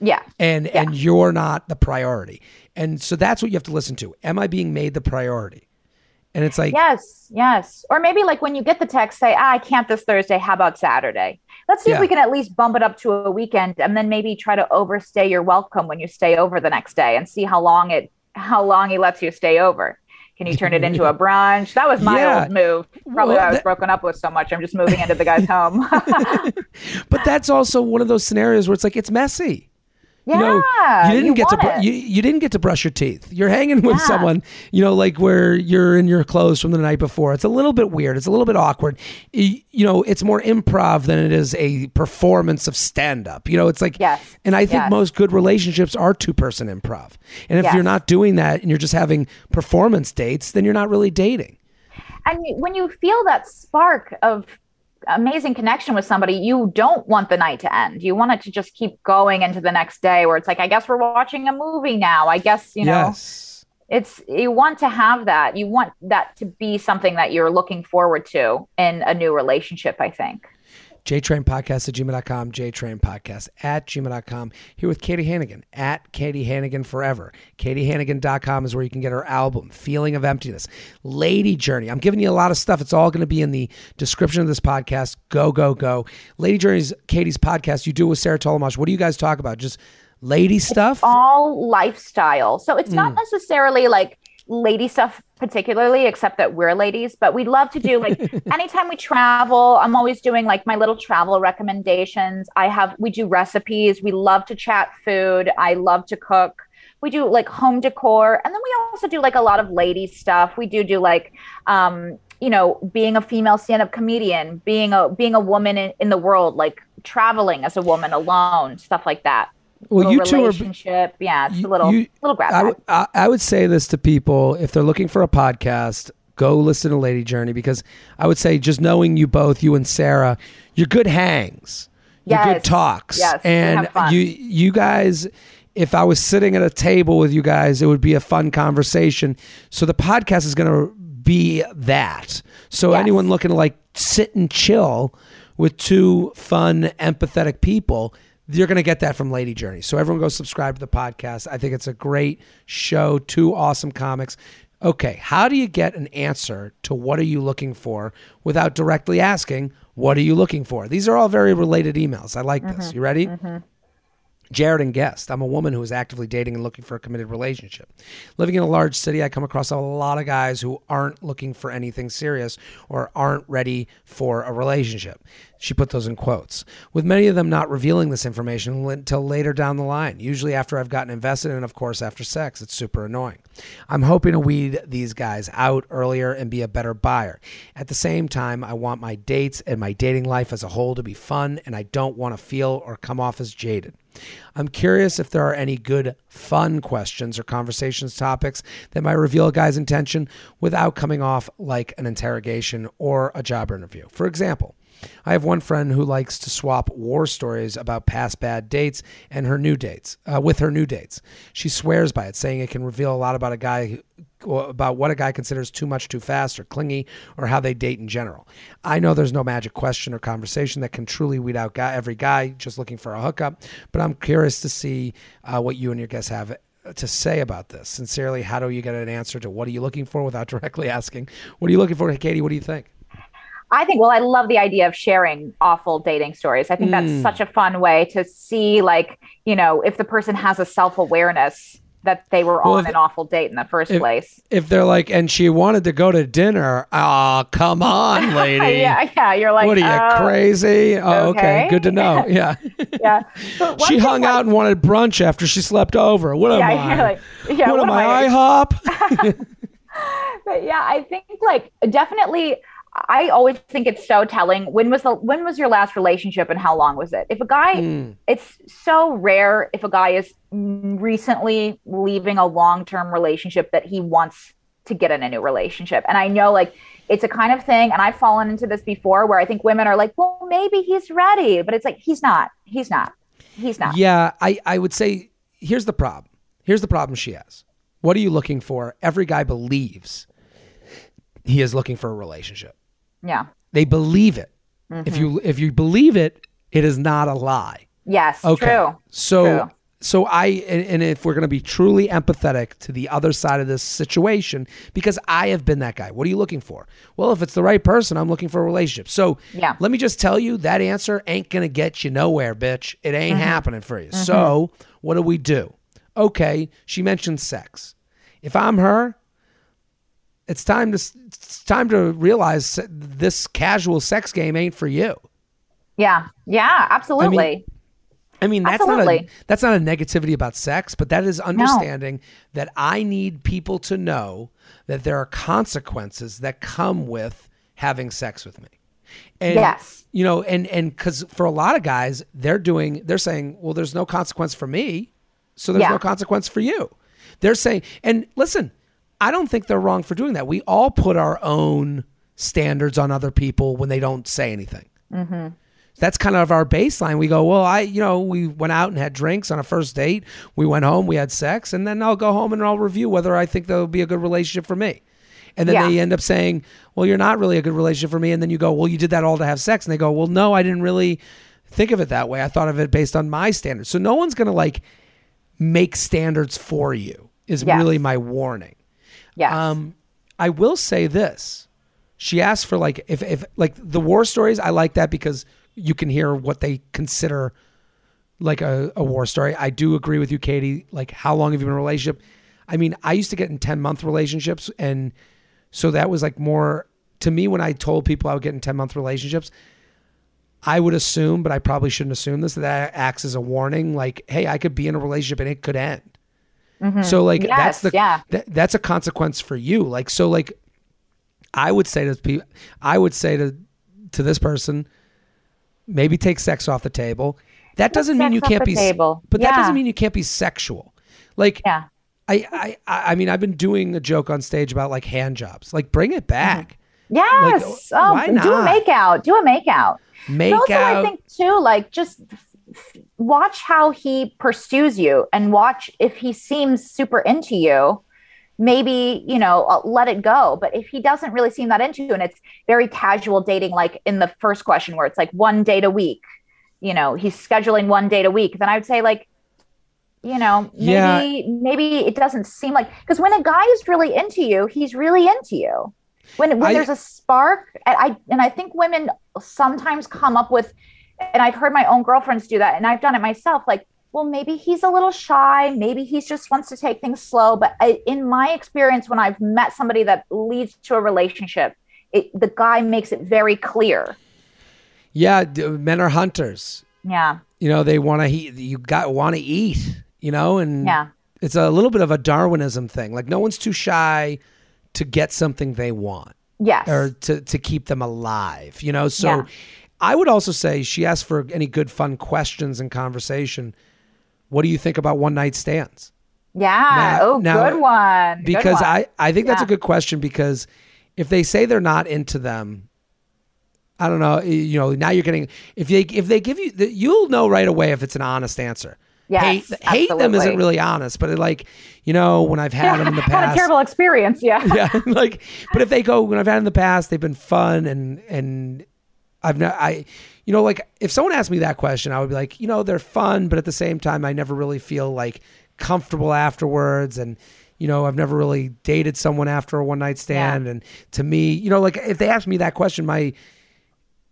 yeah. and and you're not the priority, and so that's what you have to listen to. Am I being made the priority? And it's like, Yes, yes. Or maybe like when you get the text, say, ah, I can't this Thursday. How about Saturday? Let's see Yeah. if we can at least bump it up to a weekend and then maybe try to overstay your welcome when you stay over the next day and see how long it how long he lets you stay over. Can you turn it into a brunch? That was my Yeah. old move. Probably Well, why I was that- broken up with so much. I'm just moving into the guy's home. But that's also one of those scenarios where it's like it's messy. Yeah, you know, you didn't get to br- you, you didn't get to brush your teeth. You're hanging with Yeah. someone, you know, like where you're in your clothes from the night before. It's a little bit weird. It's a little bit awkward. Y- You know, it's more improv than it is a performance of stand up. You know, it's like Yes. and I think Yes. most good relationships are two person improv. And if Yes. you're not doing that and you're just having performance dates, then you're not really dating. and when you feel that spark of amazing connection with somebody you don't want the night to end. You want it to just keep going into the next day where it's like i guess we're watching a movie now. I guess you know yes. it's you want to have that. You want that to be something that you're looking forward to in a new relationship i think JTrainPodcast at gmail.com, JTrainPodcast at gmail.com. Here with Katie Hannigan at Katie Hannigan Forever. KatieHannigan.com is where you can get her album, Feeling of Emptiness. Lady Journey. I'm giving you a lot of stuff. It's all going to be in the description of this podcast. Go, go, go. Lady Journey's Katie's podcast. You do it with Sarah Tollemache. What do you guys talk about? Just lady stuff? all lifestyle so it's Hmm. not necessarily like lady stuff particularly except that we're ladies but we love to do like anytime we travel i'm always doing like my little travel recommendations. I have we do recipes we love to chat food i love to cook. We do like home decor and then we also do like a lot of lady stuff. We do do like um you know being a female stand-up comedian being a being a woman in, in the world like traveling as a woman alone stuff like that Well, you two are- relationship. yeah, it's You- a little you- little grab I would- I, I would say this to people if they're looking for a podcast, go listen to Lady Journey because I would say just knowing you both, you and Sarah, you're good hangs, you're good talks, Yes, and you you guys. If I was sitting at a table with you guys, it would be a fun conversation. So the podcast is going to be that. So Yes. anyone looking to like sit and chill with two fun, empathetic people, you're going to get that from Lady Journey. So everyone go subscribe to the podcast. I think it's a great show. Two awesome comics. Okay, how do you get an answer to what are you looking for without directly asking what are you looking for? These are all very related emails. I like this. Mm-hmm. You ready? Mm-hmm. Jared and Guest. I'm a woman who is actively dating and looking for a committed relationship. Living in a large city, I come across a lot of guys who aren't looking for anything serious or aren't ready for a relationship. She put those in quotes. With many of them not revealing this information until later down the line, usually after I've gotten invested and, of course, after sex. It's super annoying. I'm hoping to weed these guys out earlier and be a better buyer. At the same time, I want my dates and my dating life as a whole to be fun, and I don't want to feel or come off as jaded. I'm curious if there are any good, fun questions or conversations topics that might reveal a guy's intention without coming off like an interrogation or a job interview. For example, I have one friend who likes to swap war stories about past bad dates and her new dates uh, with her new dates. She swears by it, saying it can reveal a lot about a guy about what a guy considers too much, too fast, or clingy, or how they date in general. I know there's no magic question or conversation that can truly weed out guy, every guy just looking for a hookup, but I'm curious to see uh, what you and your guests have to say about this. Sincerely, how do you get an answer to what are you looking for without directly asking, what are you looking for? Katie, what do you think? I think, well, I love the idea of sharing awful dating stories. I think that's Mm. such a fun way to see, like, you know, if the person has a self awareness that they were Well, on if- an awful date in the first if- place. If they're like, and she wanted to go to dinner, ah, come on, lady. yeah, yeah. You're like, what are you oh, crazy? Oh, okay. okay. good to know. Yeah, Yeah. She hung like- out and wanted brunch after she slept over. What am Yeah, I? you're like, yeah, what, am I? I? IHOP? but yeah, I think like definitely I always think it's so telling. When was the when was your last relationship and how long was it? If a guy Mm. it's so rare if a guy is recently leaving a long-term relationship that he wants to get in a new relationship. And I know like it's a kind of thing and I've fallen into this before where I think women are like, "Well, maybe he's ready." But it's like he's not. He's not. He's not. Yeah, I, I would say here's the problem. Here's the problem she has. What are you looking for? Every guy believes he is looking for a relationship. Yeah. They believe it. Mm-hmm. If you if you believe it, it is not a lie. Yes, Okay. true. So True. so I and, if we're going to be truly empathetic to the other side of this situation because I have been that guy. What are you looking for? Well, if it's the right person, I'm looking for a relationship. So Yeah. let me just tell you that answer ain't going to get you nowhere, bitch. It ain't Mm-hmm. happening for you. So, what do we do? Okay, she mentioned sex. If I'm her, it's time to it's time to realize this casual sex game ain't for you. Yeah. Yeah, absolutely. I mean, that's not a Absolutely. that's not a negativity about sex, but that is understanding that I need people to know that there are consequences that come with having sex with me. And Yes. you know, and and cuz for a lot of guys, they're doing they're saying, "Well, there's no consequence for me, so there's Yeah. no consequence for you." They're saying, and listen, I don't think they're wrong for doing that. We all put our own standards on other people when they don't say anything mm-hmm. that's kind of our baseline. We go, well, I, you know, we went out and had drinks on a first date. We went home, we had sex, and then I'll go home and I'll review whether I think that'll be a good relationship for me. And then Yeah. they end up saying, well, you're not really a good relationship for me. And then you go, well, you did that all to have sex. And they go, well, no, I didn't really think of it that way. I thought of it based on my standards. So no one's going to like make standards for you, is Yes. really my warning. Yes. Um, I will say this. She asked for like if if like the war stories. I like that because you can hear what they consider like a, a war story. I do agree with you, Katie. Like how long have you been in a relationship? I mean, I used to get in ten month relationships, and so that was like more to me when I told people I would get in ten month relationships. I would assume, but I probably shouldn't assume this. That, that acts as a warning, like, hey, I could be in a relationship and it could end. So like that's Mm-hmm. The yeah. that, that's a consequence for you. Like so like I would say to people I would say to to this person maybe take sex off the table. That doesn't mean you can't be table. but that doesn't mean you can't be sexual. Like yeah. I, I I mean I've been doing a joke on stage about like hand jobs. Like bring it back. Yes. Like, oh, do a not? make out. Do a make out. Make also, out. I think too, like just watch how he pursues you and watch if he seems super into you. Maybe you know, uh, let it go. But if he doesn't really seem that into you, and it's very casual dating, like in the first question where it's like one date a week, you know, he's scheduling one date a week, then I would say like, you know, maybe Yeah. maybe it doesn't seem like because when a guy is really into you, he's really into you. When when I- there's a spark, and I and I think women sometimes come up with, and I've heard my own girlfriends do that, and I've done it myself. Like, well, maybe he's a little shy, maybe he just wants to take things slow. But I, in my experience, when I've met somebody that leads to a relationship, it, the guy makes it very clear. yeah, men are hunters. Yeah, You know, they want to eat you got want to eat, you know, and yeah, it's a little bit of a Darwinism thing. Like no one's too shy to get something they want yes, or to to keep them alive, you know. So Yeah. I would also say she asked for any good fun questions and conversation. What do you think about one night stands? yeah. Now- oh, now- good one. Good Because one. I I think that's a good question because if they say they're not into them, I don't know. You know, now you're getting if they if they give you, you'll know right away if it's an honest answer. Yes, hate hate them isn't really honest, but like you know when I've had them in the had a past, terrible experience. Yeah, yeah, like but if they go when I've had in the past, they've been fun and and I've not I you know like if someone asked me that question, I would be like you know they're fun, but at the same time I never really feel like comfortable afterwards. And. You know, I've never really dated someone after a one night stand, and to me, you know, like if they asked me that question, my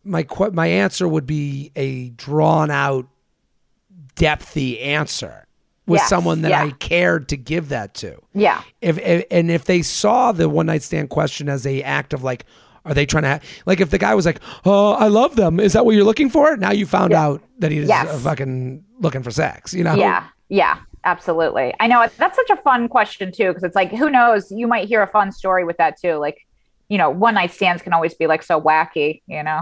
my my answer would be a drawn out, depthy answer with Yes, someone that yeah. I cared to give that to. Yeah, if, if and if they saw the one night stand question as a act of like are they trying to like if the guy was like oh i love them is that what you're looking for now you found out that he's Yes. uh, fucking looking for sex you know yeah, yeah. Absolutely. I know that's such a fun question too, because it's like, who knows? You might hear a fun story with that too. Like, you know, one night stands can always be like so wacky, you know?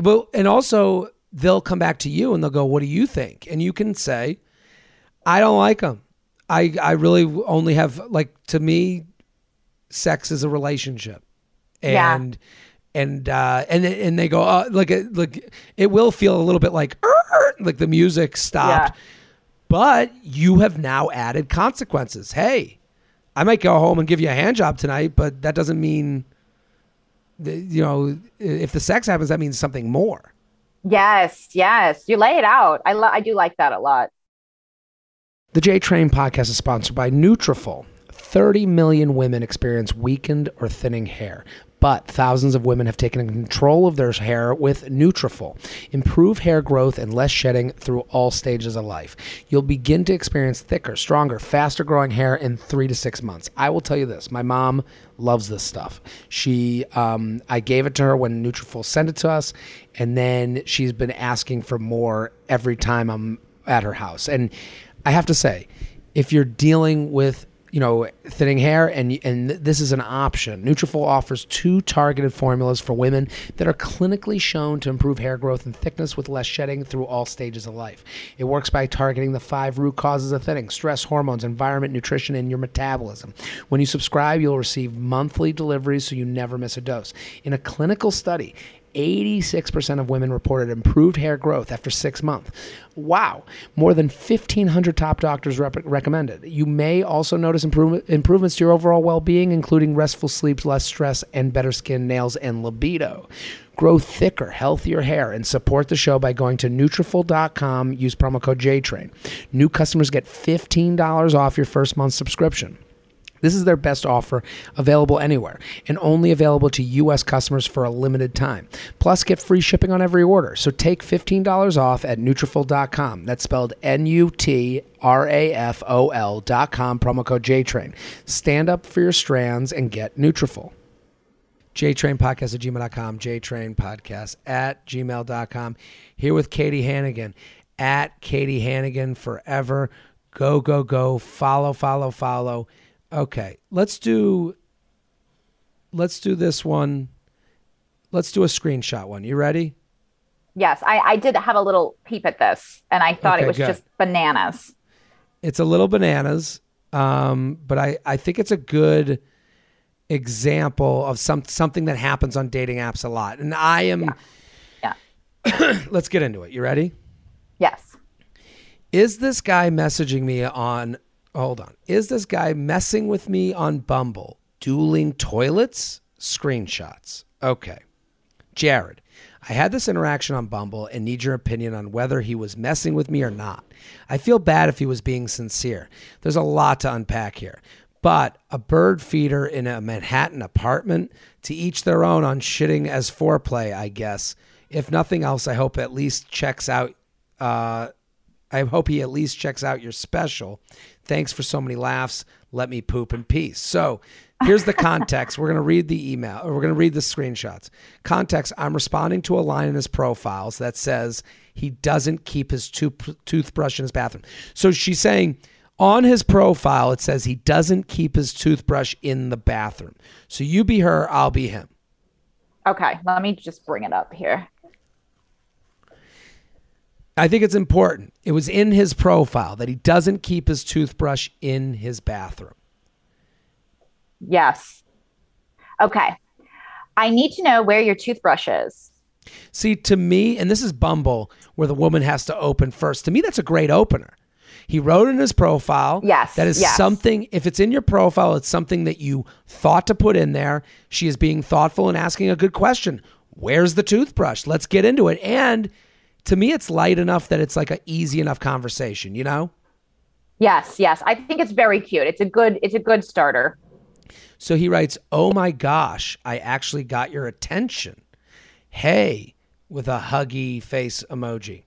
Well, and also they'll come back to you and they'll go, "What do you think?" And you can say, "I don't like them. I I really only have like to me, sex is a relationship, Yeah. and and uh, and and they go, uh, like it like it will feel a little bit like like the music stopped, Yeah. but you have now added consequences. Hey, I might go home and give you a hand job tonight, but that doesn't mean." You know, if the sex happens, that means something more. Yes, yes. You lay it out. I lo- I do like that a lot. The J Train podcast is sponsored by Nutrafol. 30 million women experience weakened or thinning hair. But thousands of women have taken control of their hair with Nutrafol. Improve hair growth and less shedding through all stages of life. You'll begin to experience thicker, stronger, faster growing hair in three to six months. I will tell you this: my mom loves this stuff. She, um, I gave it to her when Nutrafol sent it to us, and then she's been asking for more every time I'm at her house. And I have to say, if you're dealing with you know thinning hair and and this is an option. Nutrafol offers two targeted formulas for women that are clinically shown to improve hair growth and thickness with less shedding through all stages of life. It works by targeting the five root causes of thinning stress hormones environment nutrition and your metabolism. When you subscribe you'll receive monthly deliveries so you never miss a dose. In a clinical study 86% of women reported improved hair growth after six months. Wow. More than 1,500 top doctors rep- recommended. You may also notice improve- improvements to your overall well being, including restful sleep, less stress, and better skin, nails, and libido. Grow thicker, healthier hair and support the show by going to Nutrafol.com. Use promo code JTRAIN. New customers get $15 off your first month subscription. This is their best offer available anywhere and only available to U.S. customers for a limited time. Plus, get free shipping on every order. So take $15 off at Nutrafol.com. That's spelled N-U-T-R-A-F-O-L dot com, promo code JTRAIN. Stand up for your strands and get Nutrafol. JTrainPodcast at gmail.com, JTrainPodcast at gmail.com. Here with Katie Hannigan at Katie Hannigan forever. Go, go, go. Follow, follow, follow. Okay, let's do let's do this one. Let's do a screenshot one. You ready? Yes, I, I did have a little peep at this, and I thought Okay, it was good. just bananas. It's a little bananas, um, but I, I think it's a good example of some something that happens on dating apps a lot. And I am Yeah. let's get into it. You ready? Yes. Is this guy messaging me on hold on. Is this guy messing with me on Bumble? Dueling toilets? Screenshots. Okay. Jared, I had this interaction on Bumble and need your opinion on whether he was messing with me or not. I feel bad if he was being sincere. There's a lot to unpack here. But a bird feeder in a Manhattan apartment, to each their own on shitting as foreplay, I guess. If nothing else, I hope at least checks out uh, I hope he at least checks out your special. Thanks for so many laughs. Let me poop in peace. So here's the context. We're going to read the email, or we're going to read the screenshots. Context I'm responding to a line in his profiles that says he doesn't keep his tooth- toothbrush in his bathroom. So she's saying on his profile, it says he doesn't keep his toothbrush in the bathroom. So you be her, I'll be him. Okay, let me just bring it up here. I think it's important. It was in his profile that he doesn't keep his toothbrush in his bathroom. Yes. Okay. I need to know where your toothbrush is. See, to me, and this is Bumble, where the woman has to open first. To me, that's a great opener. He wrote in his profile. Yes, That is yes. something, if it's in your profile, it's something that you thought to put in there. She is being thoughtful and asking a good question. Where's the toothbrush? Let's get into it. And to me, it's light enough that it's like an easy enough conversation, you know? Yes, yes. I think it's very cute. It's a good it's a good starter. So he writes, Oh my gosh, I actually got your attention. Hey, with a huggy face emoji.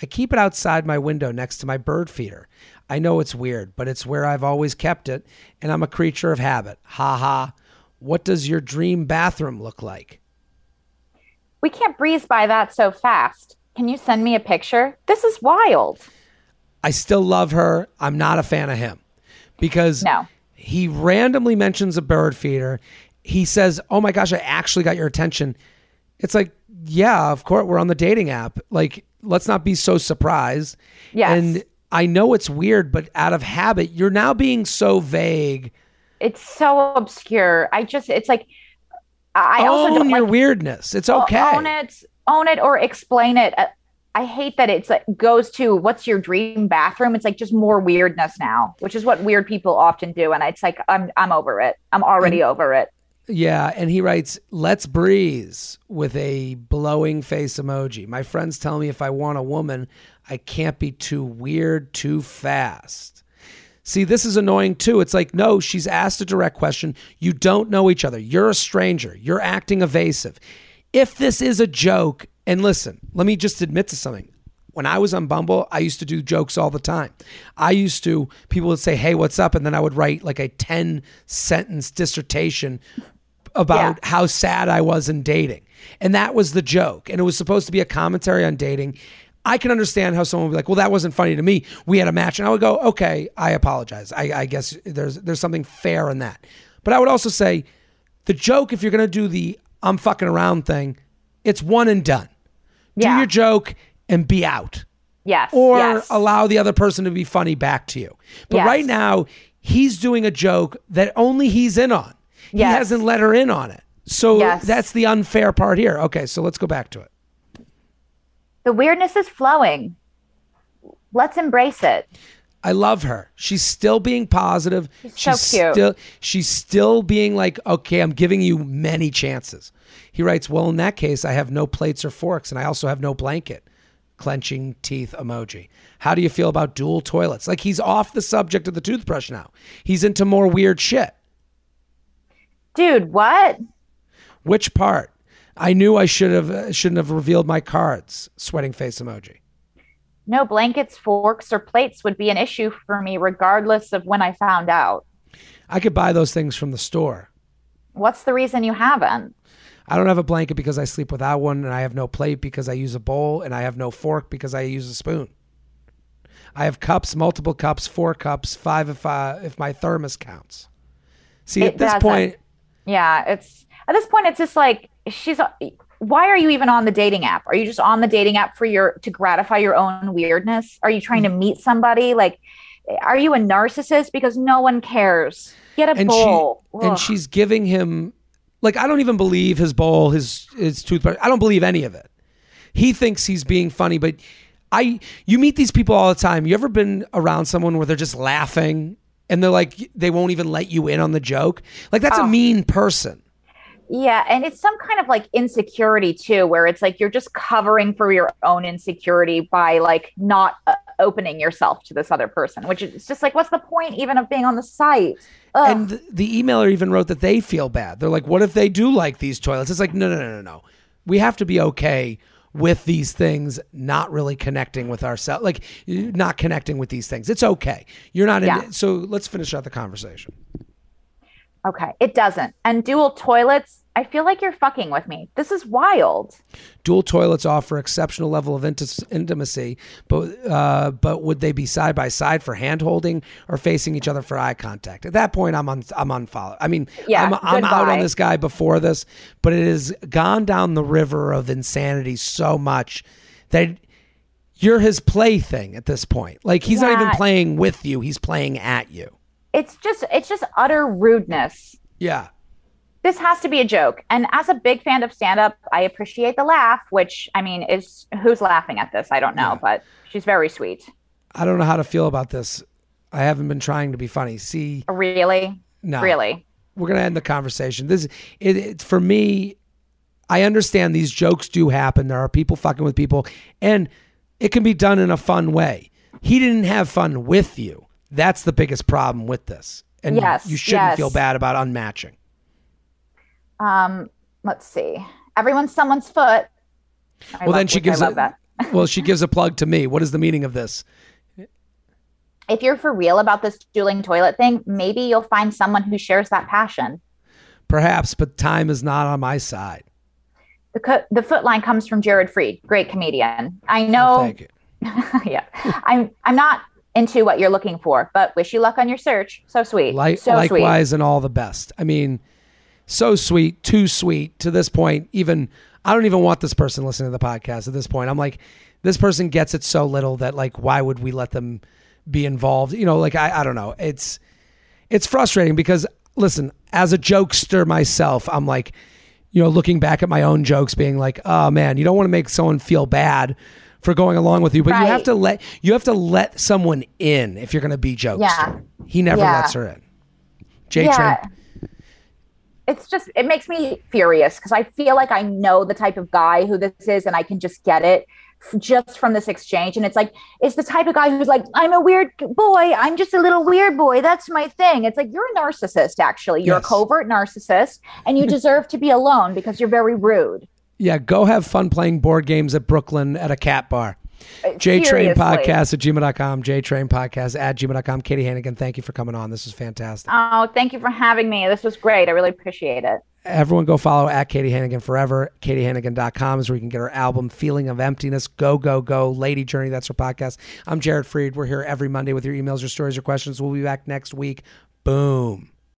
I keep it outside my window next to my bird feeder. I know it's weird, but it's where I've always kept it, and I'm a creature of habit. Ha ha. What does your dream bathroom look like? We can't breeze by that so fast. Can you send me a picture? This is wild. I still love her. I'm not a fan of him because No. he randomly mentions a bird feeder. He says, "Oh my gosh, I actually got your attention." It's like, yeah, of course, we're on the dating app. Like, let's not be so surprised. Yes. And I know it's weird, but out of habit, you're now being so vague. It's so obscure. I just it's like I I also Own your like weirdness. It's okay. own it, own it or explain it. Uh, I hate that it's like goes to what's your dream bathroom. It's like just more weirdness now, which is what weird people often do. And it's like I'm I'm over it. I'm already over it. Yeah, and he writes, "Let's breeze" with a blowing face emoji. My friends tell me if I want a woman, I can't be too weird too fast. See, this is annoying too. It's like, no, she's asked a direct question. You don't know each other. You're a stranger. You're acting evasive. If this is a joke, and listen, let me just admit to something. When I was on Bumble, I used to do jokes all the time. I used to, people would say, Hey, what's up? And then I would write like a 10 sentence dissertation about Yeah. how sad I was in dating. And that was the joke. And it was supposed to be a commentary on dating. I can understand how someone would be like, well, that wasn't funny to me. We had a match. And I would go, okay, I apologize. I, I guess there's there's something fair in that. But I would also say the joke, if you're gonna do the I'm fucking around thing, it's one and done. Do your joke and be out Yes. or yes. allow the other person to be funny back to you. But Yes. right now, he's doing a joke that only he's in on. He hasn't let her in on it. So Yes. that's the unfair part here. Okay, so let's go back to it. the weirdness is flowing. Let's embrace it. I love her. She's still being positive. She's so cute. Still, she's still being like, okay, I'm giving you many chances. He writes, well, in that case, I have no plates or forks, and I also have no blanket. Clenching teeth emoji. How do you feel about dual toilets? Like he's off the subject of the toothbrush now. He's into more weird shit. Dude, what? Which part? I knew I should have uh, shouldn't have revealed my cards. Sweating face emoji. No blankets, forks, or plates would be an issue for me, regardless of when I found out. I could buy those things from the store. What's the reason you haven't? I don't have a blanket because I sleep without one, and I have no plate because I use a bowl, and I have no fork because I use a spoon. I have cups, multiple cups, four cups, five if uh, if my thermos counts. See, It at this doesn't. point, Yeah, it's at this point, it's just like she's. Why are you even on the dating app? Are you just on the dating app for your to gratify your own weirdness? Are you trying to Mm. meet somebody? Like, are you a narcissist? Because no one cares. Get a and bowl. she and she's giving him like I don't even believe his bowl, his his toothbrush. I don't believe any of it. He thinks he's being funny, but I you meet these people all the time. You ever been around someone where they're just laughing and they're like they won't even let you in on the joke? Like that's a Oh. mean person. Yeah, and it's some kind of like insecurity too, where it's like you're just covering for your own insecurity by like not uh, opening yourself to this other person, which is just like, what's the point even of being on the site? Ugh. And the, the emailer even wrote that they feel bad. They're like, what if they do like these toilets? It's like, no, no, no, no, no. We have to be okay with these things not really connecting with ourselves, like not connecting with these things. It's okay. You're not in Yeah. it. So let's finish out the conversation. Okay, it doesn't. And dual toilets, I feel like you're fucking with me. This is wild. Dual toilets offer exceptional level of inti- intimacy, but uh, but would they be side by side for hand holding or facing each other for eye contact? At that point, I'm on I'm unfollow. I mean, Yeah, I'm, I'm out on this guy before this, but it has gone down the river of insanity so much that you're his plaything at this point. Like he's not even playing with you; he's playing at you. It's just it's just utter rudeness. Yeah. This has to be a joke. And as a big fan of stand up, I appreciate the laugh, which I mean is who's laughing at this? I don't know, Yeah. but she's very sweet. I don't know how to feel about this. I haven't been trying to be funny. See, Really? no, Really? we're gonna end the conversation. This it, it for me. I understand these jokes do happen. There are people fucking with people, and it can be done in a fun way. He didn't have fun with you. That's the biggest problem with this, and Yes, you shouldn't yes. feel bad about unmatching. Um, let's see. Everyone's someone's foot. I well, then she gives a that. well, she gives a plug to me. What is the meaning of this? If you're for real about this dueling toilet thing, maybe you'll find someone who shares that passion. Perhaps, but time is not on my side. The co- the foot line comes from Jared Freid, great comedian. I know. Thank you. yeah, I'm I'm not into what you're looking for, but wish you luck on your search. So sweet, Like, so sweet. likewise, and all the best. I mean, so sweet, too sweet to this point. Even I don't even want this person listening to the podcast at this point. I'm like, this person gets it so little that like, why would we let them be involved? You know, like I, I don't know. It's it's frustrating because listen, as a jokester myself, I'm like, you know, looking back at my own jokes, being like, oh man, you don't want to make someone feel bad for going along with you, but you have to let you have to let someone in if you're going to be jokester. Yeah. He never Yeah. lets her in. J yeah. Train. It's just it makes me furious because I feel like I know the type of guy who this is, and I can just get it just from this exchange. And it's like, it's the type of guy who's like, I'm a weird boy. I'm just a little weird boy. That's my thing. It's like, you're a narcissist, actually. You're yes. a covert narcissist and you deserve to be alone because you're very rude. Yeah, go have fun playing board games at Brooklyn at a cat bar. Uh, JTrain Podcast at gmail.com, JTrain Podcast at gmail.com. Katie Hannigan, thank you for coming on. This is fantastic. Oh, thank you for having me. This was great. I really appreciate it. Everyone go follow at Katie Hannigan forever. KatieHannigan.com is where you can get her album, Feeling of Emptiness. Go, go, go. Lady Journey, that's her podcast. I'm Jared Freid. We're here every Monday with your emails, your stories, your questions. We'll be back next week. Boom.